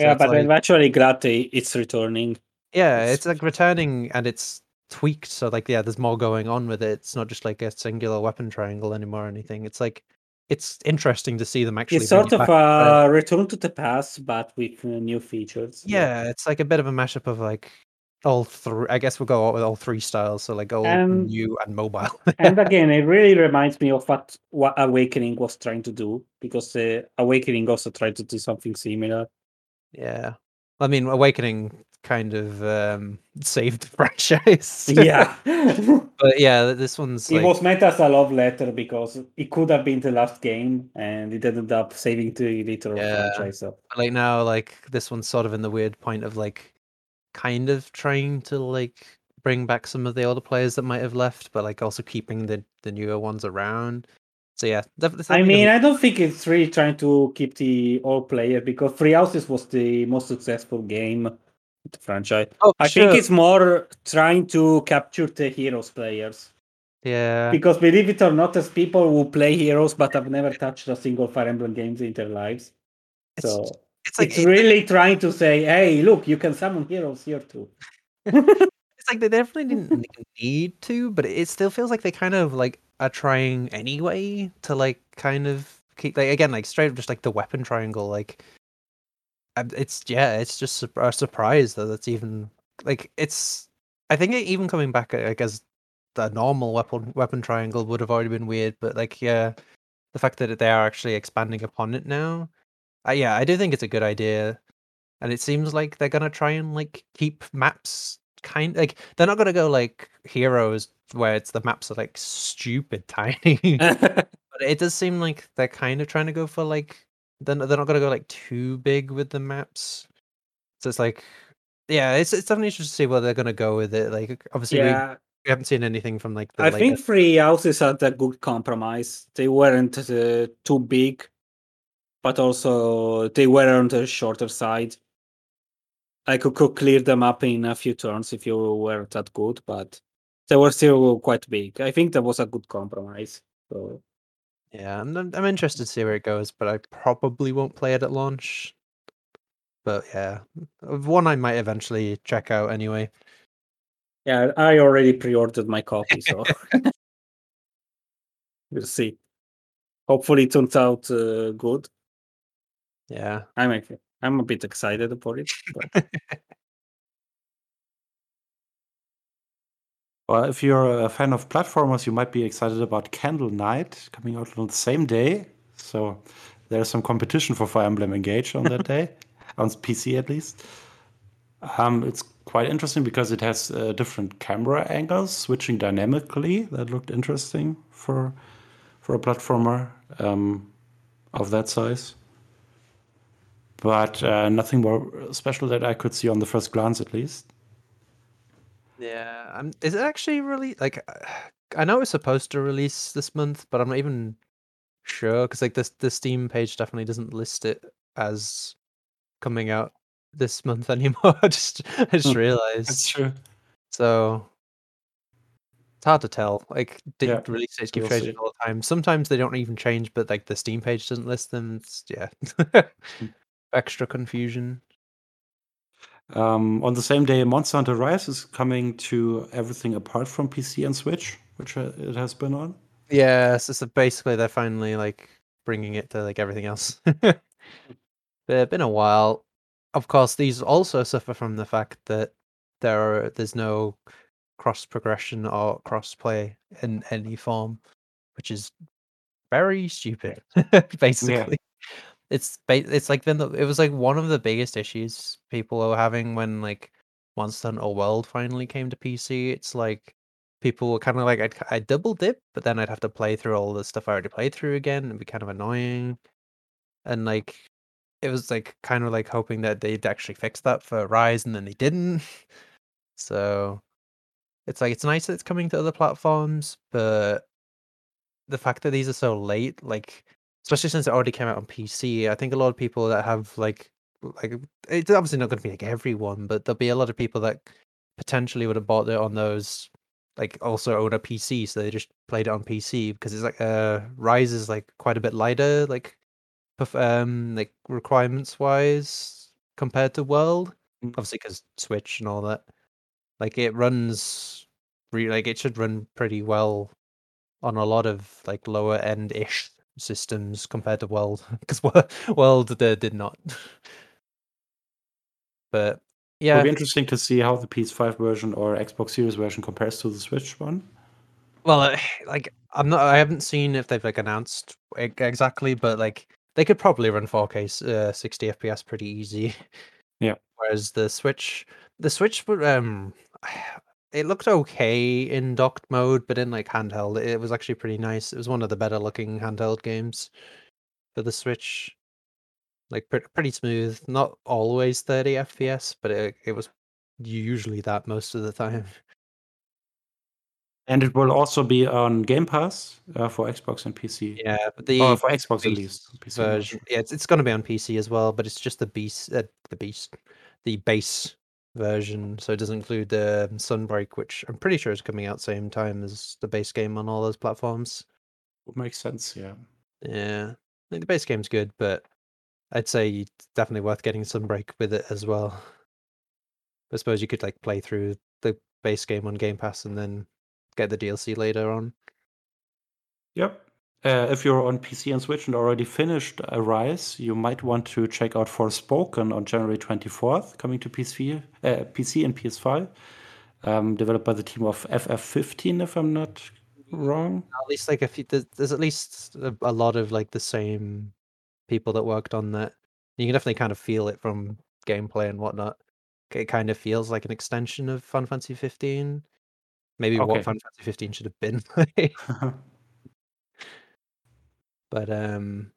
So yeah, but like- I'm actually glad they, it's returning. yeah, It's- it's like returning and it's tweaked. So like, yeah, there's more going on with it. It's not just like a singular weapon triangle anymore or anything. It's like it's interesting to see them actually. It's sort of a return to the past, but with uh, new features. yeah, it's like a bit of a mashup of like all three. I guess we'll go out with all three styles, so like old, new, and mobile. and again, it really reminds me of what, what Awakening was trying to do because uh, Awakening also tried to do something similar. yeah, I mean, Awakening kind of um saved the franchise. yeah, but yeah, this one's it like, was meant as a love letter because it could have been the last game, and it ended up saving the literal Yeah. franchise. So. like now like this one's sort of in the weird point of like kind of trying to like bring back some of the older players that might have left but like also keeping the the newer ones around so yeah I mean, I don't think it's really trying to keep the old player because Three Houses was the most successful game the franchise. oh, I sure. think it's more trying to capture the heroes players. yeah Because believe it or not, as people who play heroes but have never touched a single Fire Emblem games in their lives. It's- So it's like it's really trying to say, hey, look, you can summon heroes here too. it's like they definitely didn't need to but it still feels like they kind of like are trying anyway to like kind of keep like again like straight up just like the weapon triangle like it's yeah it's just a surprise that it's even like it's i think it, even coming back like as the normal weapon weapon triangle would have already been weird but like yeah the fact that they are actually expanding upon it now uh, yeah i do think it's a good idea. And it seems like they're gonna try and like keep maps kind like they're not gonna go like heroes where it's the maps are like stupid tiny. But it does seem like they're kind of trying to go for like they're, not- they're not gonna go like too big with the maps so it's like yeah it's it's definitely interesting to see where they're gonna go with it like obviously we, yeah, we haven't seen anything from like the I later- think Three Houses had a good compromise. They weren't uh, too big, but also they were on the shorter side. I could, could clear them up in a few turns if you were that good, but they were still quite big. I think that was a good compromise. So yeah I'm, I'm interested to see where it goes but i probably won't play it at launch but yeah one i might eventually check out anyway yeah, I already pre-ordered my copy, so we'll see. Hopefully, it turns out uh, good. yeah I'm I'm a bit excited about it. But Well, if you're a fan of platformers, you might be excited about Candle Knight coming out on the same day. So there's some competition for Fire Emblem Engage on that day, on PC at least. Um, it's quite interesting because it has uh, different camera angles switching dynamically. That looked interesting for for a platformer um, of that size. But uh, nothing more special that I could see on the first glance, at least. Yeah, um, is it actually really like? I know it's supposed to release this month, but I'm not even sure because like this the Steam page definitely doesn't list it as coming out this month anymore. I just I just Hmm, realized. true. So it's hard to tell. Like the Yeah, release dates keep changing all the time. Sometimes they don't even change, but like the Steam page doesn't list them. It's yeah, extra confusion. Um, on the same day, Monster Hunter Rise is coming to everything apart from PC and Switch, which uh, it has been on. Yeah, so, so basically they're finally like bringing it to like everything else. but it's been a while. Of course, these also suffer from the fact that there are there's no cross progression or cross play in any form, which is very stupid. basically, it's it's like been the, it was like one of the biggest issues people were having when like Monster Hunter World finally came to PC. It's like people were kind of like I'd, I'd double dip, but then I'd have to play through all the stuff I already played through again. It'd be kind of annoying, and like it was like kind of like hoping that they'd actually fix that for Rise, and then they didn't. So it's like it's nice that it's coming to other platforms, but the fact that these are so late, like especially since it already came out on PC, I think a lot of people that have like like it's obviously not going to be like everyone, but there'll be a lot of people that potentially would have bought it on those like also own a PC, so they just played it on PC because it's like uh Rise is like quite a bit lighter, like um like requirements wise compared to World, Mm. obviously because Switch and all that. Like it runs, re- like it should run pretty well on a lot of like lower end ish systems compared to World because World uh, did not. But yeah, It'll be interesting to see how the PS5 version or Xbox Series version compares to the Switch one. well, uh, like I'm not. I haven't seen if they've like announced exactly, but like they could probably run 4K uh, 60 FPS pretty easy. Yeah. Whereas the Switch, the Switch, would, um, it looked okay in docked mode, but in like handheld, it was actually pretty nice. It was one of the better looking handheld games for the Switch. Like pretty pretty smooth, not always 30 FPS, but it it was usually that most of the time. And it will also be on Game Pass uh, for Xbox and PC. Yeah, but the Or for Xbox at least. Version, yeah, it's, it's going to be on PC as well, but it's just the beast, uh, the beast, the base version. So it doesn't include the um, Sunbreak, which I'm pretty sure is coming out same time as the base game on all those platforms. Would make sense, yeah. Yeah, I think the base game's good, but I'd say it's definitely worth getting Sunbreak with it as well. I suppose you could like play through the base game on Game Pass and then get the DLC later on. Yep. Uh, if you're on PC and Switch and already finished Arise, you might want to check out Forspoken on January 24th, coming to PC, uh, PC and PS5. Um, developed by the team of FF15, if I'm not wrong. At least like if you, there's, there's at least a, a lot of like the same people that worked on that. You can definitely kind of feel it from gameplay and whatnot. It kind of feels like an extension of Final Fantasy 15. Maybe Okay. what Final Fantasy 15 should have been. but um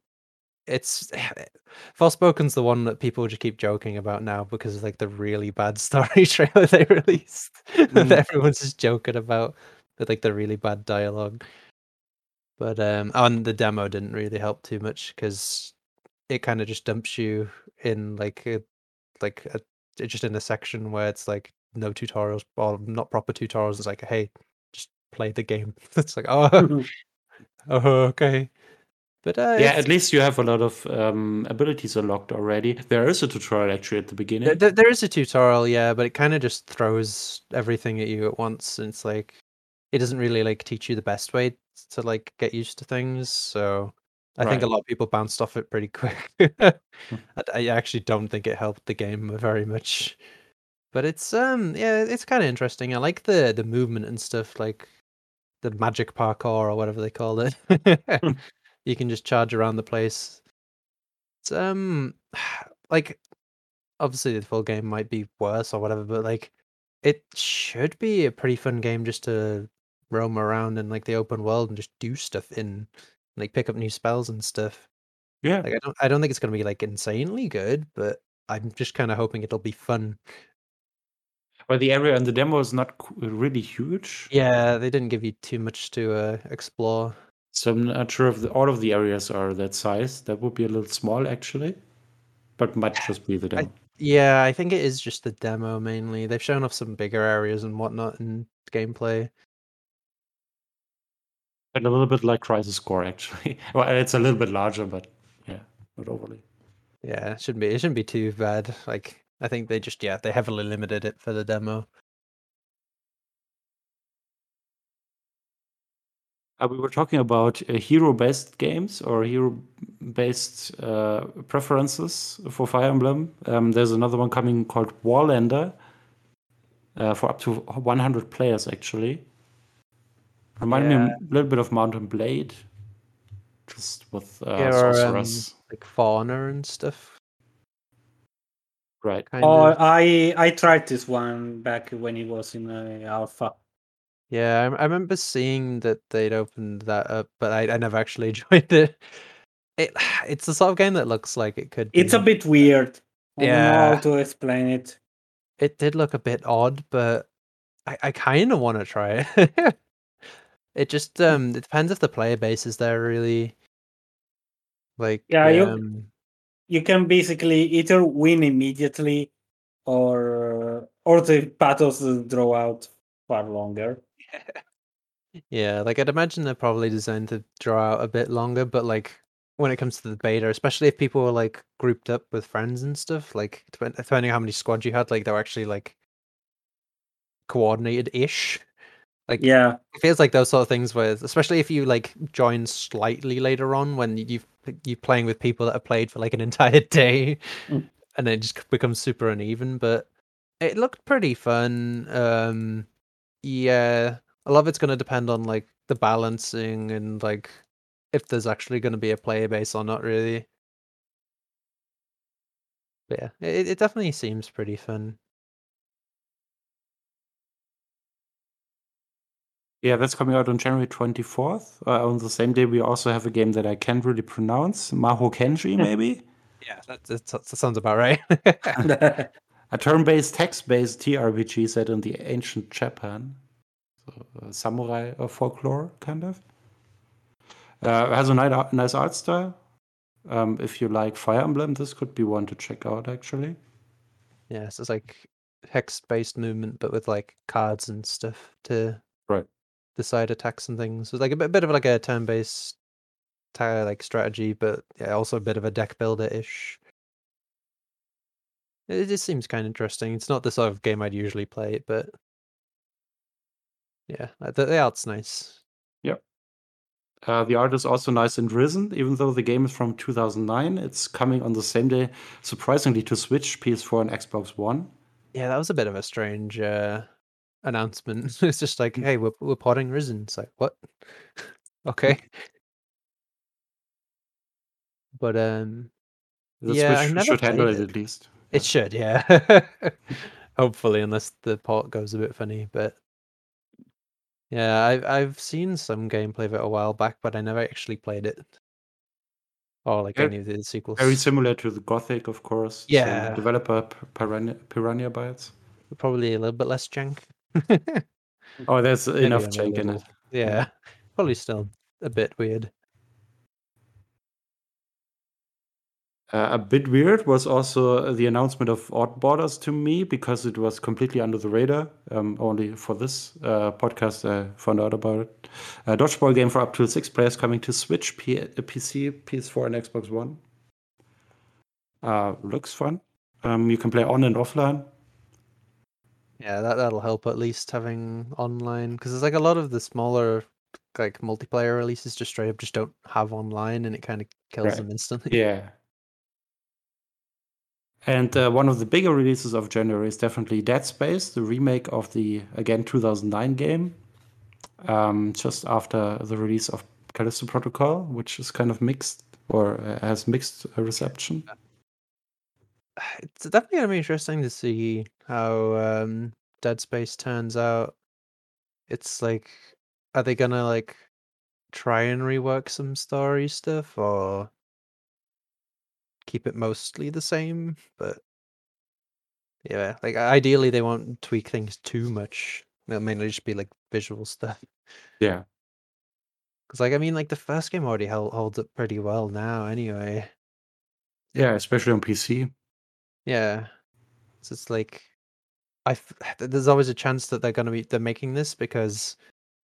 it's Forspoken's the one that people just keep joking about now because of like the really bad story trailer they released that Mm. everyone's just joking about with like the really bad dialogue. But um and the demo didn't really help too much because it kind of just dumps you in like a like a just in a section where it's like no tutorials or not proper tutorials. It's like hey, just play the game. it's like oh oh okay. But uh, yeah, at least you have a lot of um, abilities unlocked already. There is a tutorial actually at the beginning. There, there- there is a tutorial, yeah, but it kind of just throws everything at you at once. And it's like it doesn't really like teach you the best way to like get used to things. So I think a lot of people bounced off it pretty quick. I, I actually don't think it helped the game very much. But it's um yeah, it's kind of interesting. I like the the movement and stuff, like the magic parkour or whatever they call it. you can just charge around the place. It's um like obviously the full game might be worse or whatever, but like it should be a pretty fun game just to roam around in like the open world and just do stuff in like pick up new spells and stuff. yeah. Like I don't I don't think it's gonna be like insanely good, but I'm just kind of hoping it'll be fun. Well, the area in the demo is not really huge. Yeah, they didn't give you too much to uh, explore. So I'm not sure if the, all of the areas are that size. That would be a little small actually. But might just be the I- demo. Yeah, I think it is just the demo mainly. They've shown off some bigger areas and whatnot in gameplay. And a little bit like Crisis Core actually. well, it's a little bit larger, but yeah, not overly. Yeah, it shouldn't be it shouldn't be too bad. Like I think they just yeah, they heavily limited it for the demo. We were talking about uh, hero-based games or hero-based uh, preferences for Fire Emblem. Um, there's another one coming called Warlander uh, for up to 100 players, actually. Remind me a little bit of Mount and Blade, just with uh, Yeah, or, um, like For Honor and stuff. right? Kind Oh, of. I I tried this one back when it was in uh, alpha. Yeah, I, I remember seeing that they'd opened that up, but I, I never actually joined it. It it's the sort of game that looks like it could. It's a bit weird. I don't know Yeah. how to explain it. It did look a bit odd, but I, I kind of want to try it. it just um it depends if the player base is there really. Like Yeah, you- um, You can basically either win immediately, or or the battles draw out far longer. Yeah, like I'd imagine they're probably designed to draw out a bit longer, but like when it comes to the beta, especially if people were like grouped up with friends and stuff, like depending on how many squads you had, like they were actually like coordinated ish. Like Yeah, it feels like those sort of things where, especially if you like join slightly later on when you've you're playing with people that have played for like an entire day, Mm. and it just becomes super uneven. But it looked pretty fun. Um, yeah, a lot of it's going to depend on like the balancing and like if there's actually going to be a player base or not, really. But yeah, it, it definitely seems pretty fun. Yeah, that's coming out on January 24th. Uh, on the same day, we also have a game that I can't really pronounce. Mahokenshi, maybe? Yeah, that, that, that sounds about right. a turn based, text based TRPG set in the ancient Japan. So, uh, samurai uh, folklore, kind of. Uh, has a nice, nice art style. Um, if you like Fire Emblem, this could be one to check out, actually. yeah, so it's like hex-based movement, but with like cards and stuff to Right. decide attacks and things. So it's like a bit, bit of like a turn-based like strategy, but yeah, also a bit of a deck builder ish. It just seems kind of interesting. It's not the sort of game I'd usually play, but yeah, uh, the, the art's nice. Uh, the art is also nice and risen, even though the game is from 2009. It's coming on the same day, surprisingly, to Switch, PS4, and Xbox One. Yeah, that was a bit of a strange uh, announcement. it's just like, hey, we're we're porting Risen. It's like, what? okay. But um, The Yeah, Switch should handle it it. at least. It should, yeah. Hopefully, unless the port goes a bit funny, but yeah, I've I've seen some gameplay of it a while back, but I never actually played it. Or like Yeah, any of the sequels. Very similar to the Gothic, of course. Same Yeah. developer P- Piranha, Piranha Bytes. Probably a little bit less jank. Oh, there's Maybe enough jank in it. little. Yeah. Probably still a bit weird. Uh, a bit weird was also the announcement of OddBallers to me because it was completely under the radar. Um, only for this uh, podcast, I found out about it. A dodgeball game for up to six players coming to Switch, P- uh, PC, PS4, and Xbox One. Uh, looks fun. Um, you can play on and offline. Yeah, that that'll help at least having online because there's like a lot of the smaller like multiplayer releases just straight up just don't have online and it kind of kills Right. them instantly. Yeah. And uh, one of the bigger releases of January is definitely Dead Space, the remake of the, again, 2009 game, um, just after the release of Callisto Protocol, which is kind of mixed or uh, has mixed uh, reception. It's definitely gonna be interesting to see how um Dead Space turns out. It's like, are they gonna like try and rework some story stuff or keep it mostly the same? But yeah, like ideally they won't tweak things too much. It'll mainly just be like visual stuff. Yeah. Because like I mean, like the first game already held, holds up pretty well now. Anyway, Yeah, especially on PC. yeah. So it's like, I there's always a chance that they're gonna be they're making this because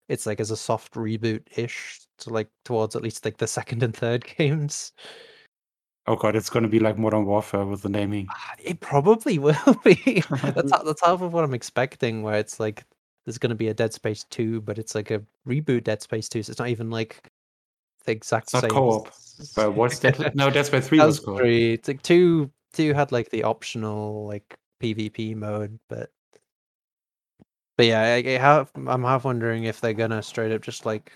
it's like as a soft reboot ish to like towards at least like the second and third games. Oh god, it's going to be like Modern Warfare with the naming. Ah, It probably will be. that's half, that's half of what I'm expecting. Where it's like there's gonna be a Dead Space two, but it's like a reboot Dead Space two, so it's not even like the exact It's not same. co-op. But what's that? No, Dead Space 3 That was was cool. three. It's like two. Two had like the optional like PvP mode, but but yeah, I, I have, I'm half wondering if they're gonna straight up just like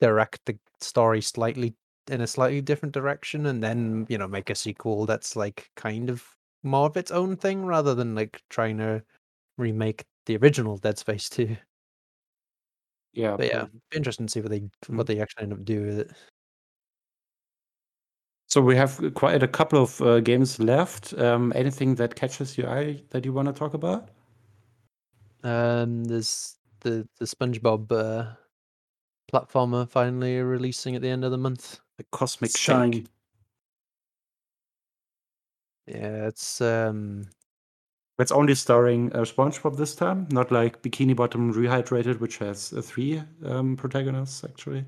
direct the story slightly in a slightly different direction, and then you know make a sequel that's like kind of more of its own thing rather than like trying to remake the original Dead Space two. Yeah. But yeah, interesting to see what they what they actually end up doing with it. So we have quite a couple of uh, games left. Um, anything that catches your eye that you want to talk about? Um, there's the the SpongeBob uh, platformer finally releasing at the end of the month. The Cosmic Shine. Shake. Yeah, it's um It's only starring uh, SpongeBob this time, not like Bikini Bottom Rehydrated, which has uh, three um, protagonists actually.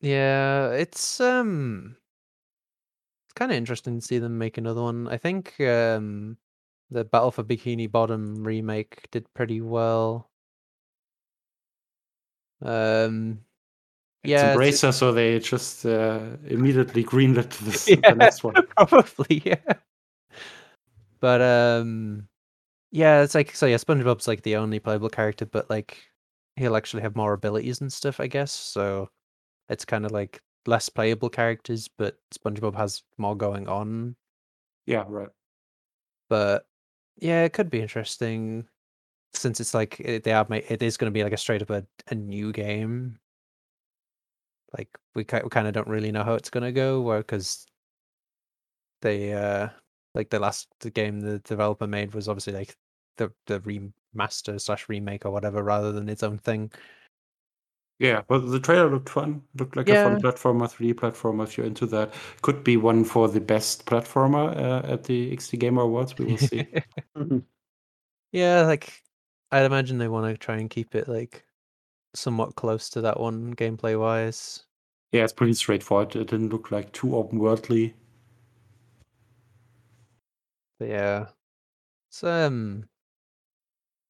yeah, it's um it's kind of interesting to see them make another one. I think um the Battle for Bikini Bottom remake did pretty well. Um, It's yeah, it's- Embracer, so they just uh, immediately greenlit this, Yeah. the next one. Probably, yeah. But um yeah, it's like so yeah, SpongeBob's like the only playable character, but like he'll actually have more abilities and stuff, I guess. So it's kind of like less playable characters, but SpongeBob has more going on. Yeah, right. But yeah, it could be interesting since it's like it, they are it is going to be like a straight up a, a new game. Like we, we kind of don't really know how it's going to go, where because they uh like the last game the developer made was obviously like the the remaster slash remake or whatever rather than its own thing. Yeah, but the trailer looked fun. Looked like a fun platformer, 3D platformer. If you're into that, could be one for the best platformer uh, at the XD Gamer Awards. We will see. yeah, like I'd imagine they want to try and keep it like somewhat close to that one gameplay wise. yeah, it's pretty straightforward. It didn't look like too open worldly. But yeah, it's um,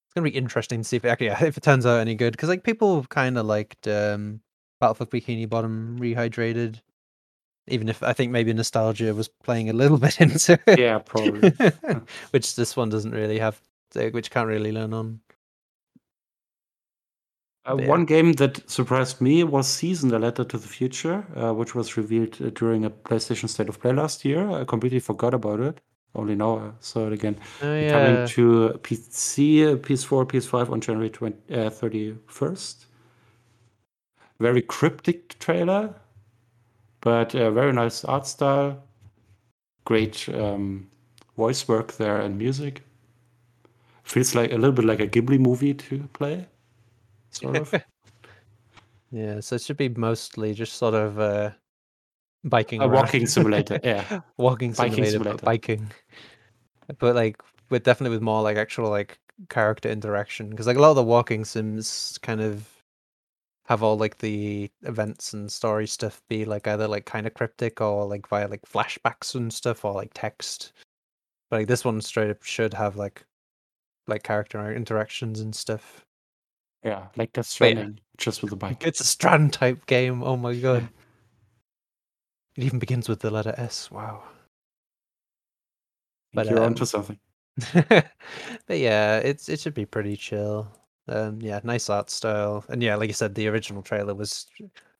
it's gonna be interesting to see if it yeah, if it turns out any good because like people kind of liked um Battle for Bikini Bottom rehydrated, even if I think maybe nostalgia was playing a little bit into it. Yeah, probably. which this one doesn't really have, which can't really learn on. Uh, yeah. One game that surprised me was Season: A Letter to the Future, uh, which was revealed uh, during a PlayStation State of Play last year. I completely forgot about it. Only now I saw it again. Oh yeah, Coming to PC, uh, PS4, PS5 on January 20, uh, 31st. Very cryptic trailer, but uh, very nice art style. Great um, voice work there and music. Feels like a little bit like a Ghibli movie to play, sort of. yeah. So it should be mostly just sort of uh, biking, a around. walking simulator. Yeah, walking Biking simulator, simulator. but biking. But like with definitely with more like actual like character interaction because like a lot of the walking sims kind of have all like the events and story stuff be like either like kind of cryptic or like via like flashbacks and stuff or like text. But like this one straight up should have like like character interactions and stuff. Yeah, like Death But yeah. Stranding, just with a bike. It's a strand type game. Oh my god. It even begins with the letter S. Wow. But, but, you're um, onto something. but yeah, it's it should be pretty chill. Um, yeah, nice art style, and yeah, like you said, the original trailer was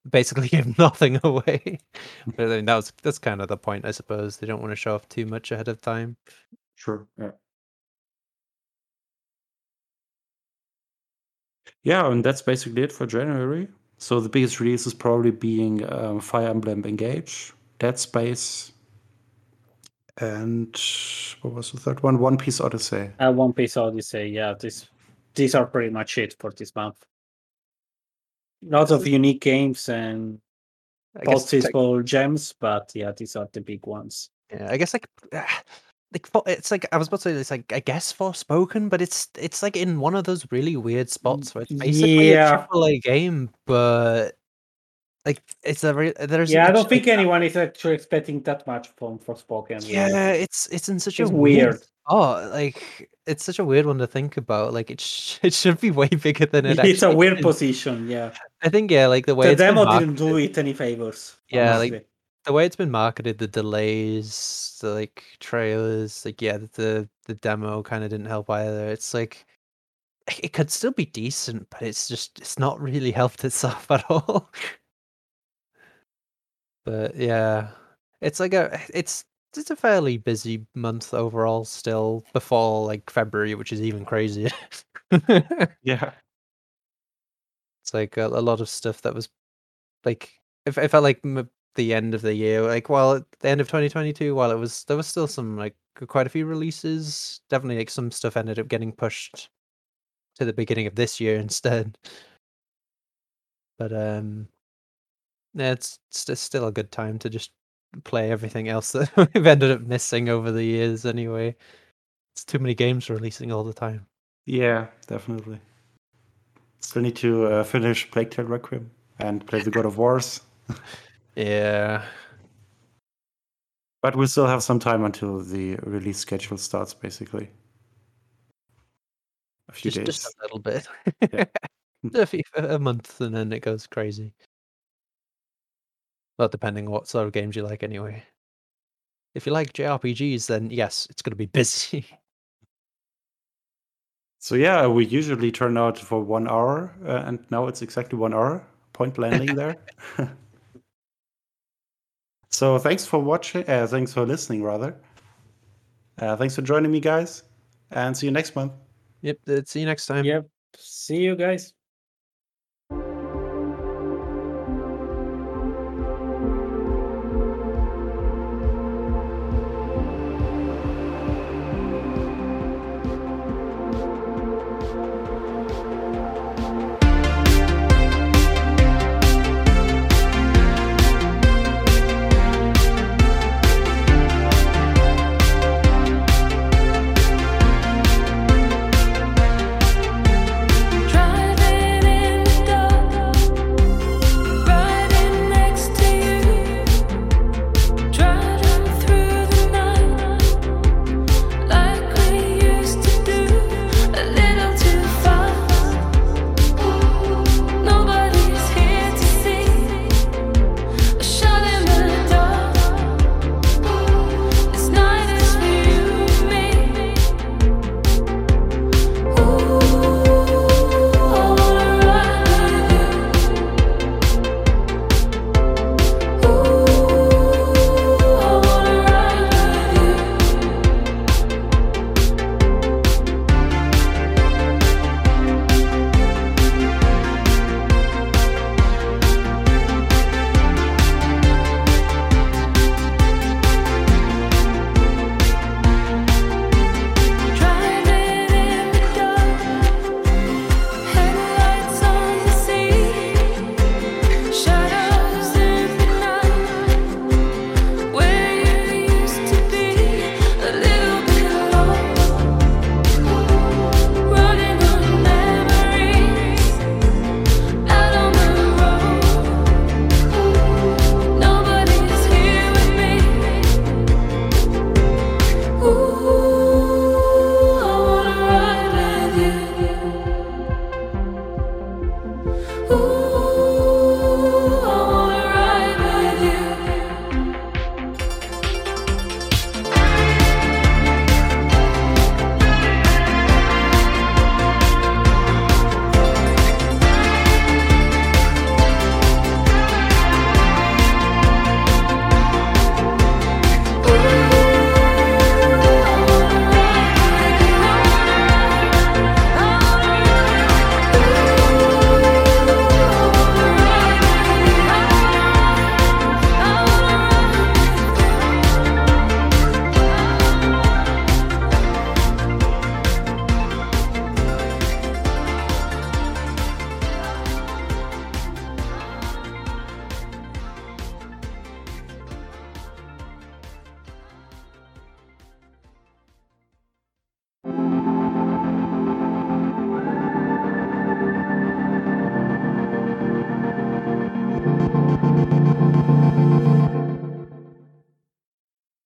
basically gave nothing away. but I mean, that was that's kind of the point, I suppose. They don't want to show off too much ahead of time. Sure. Yeah. Yeah, and that's basically it for January. So the biggest release is probably being um, Fire Emblem Engage, Dead Space, and what was the third one? One Piece Odyssey. Uh, One Piece Odyssey. Yeah, this these are pretty much it for this month. Lots of unique games and I guess, tech- possible gems, but yeah, these are the big ones. yeah, I guess like. Like it's like I was about to say it's like I guess Forspoken, but it's it's like in one of those really weird spots where it's basically yeah. a AAA game, but like it's a re- there's Yeah, I don't think anyone is actually expecting that much from Forspoken. Yeah, it's it's in such It's a weird. weird. Oh, like it's such a weird one to think about. Like it, sh- it should be way bigger than it. it's a weird is. position. Yeah, I think yeah, like the way the demo marketed, didn't do it any favors. Yeah, like- honestly. The way it's been marketed, the delays, the like trailers, like yeah, the the demo kind of didn't help either. It's like it could still be decent, but it's just it's not really helped itself at all. but yeah, it's like a it's it's a fairly busy month overall still before like February, which is even crazier. Yeah. It's like a, a lot of stuff that was like if I felt like m- the end of the year, like while at the end of 2022, while it was there was still some like quite a few releases. Definitely, like some stuff ended up getting pushed to the beginning of this year instead. But um, yeah, it's, it's still a good time to just play everything else that we've ended up missing over the years. Anyway, it's too many games releasing all the time. Yeah, definitely. Still need to uh, finish Plague Tale Requiem and play the God of Wars. Yeah, But we still have some time until the release schedule starts, basically. A few just days. just a little bit. Yeah. a, few, a month, and then it goes crazy. Well, depending on what sort of games you like, anyway. If you like JRPGs, then yes, it's going to be busy. So yeah, we usually turn out for one hour, uh, and now it's exactly one hour. Point landing there. so thanks for watching. Uh, thanks for listening, rather. Uh, thanks for joining me, guys, and see you next month. Yep. See you next time. Yep. See you guys.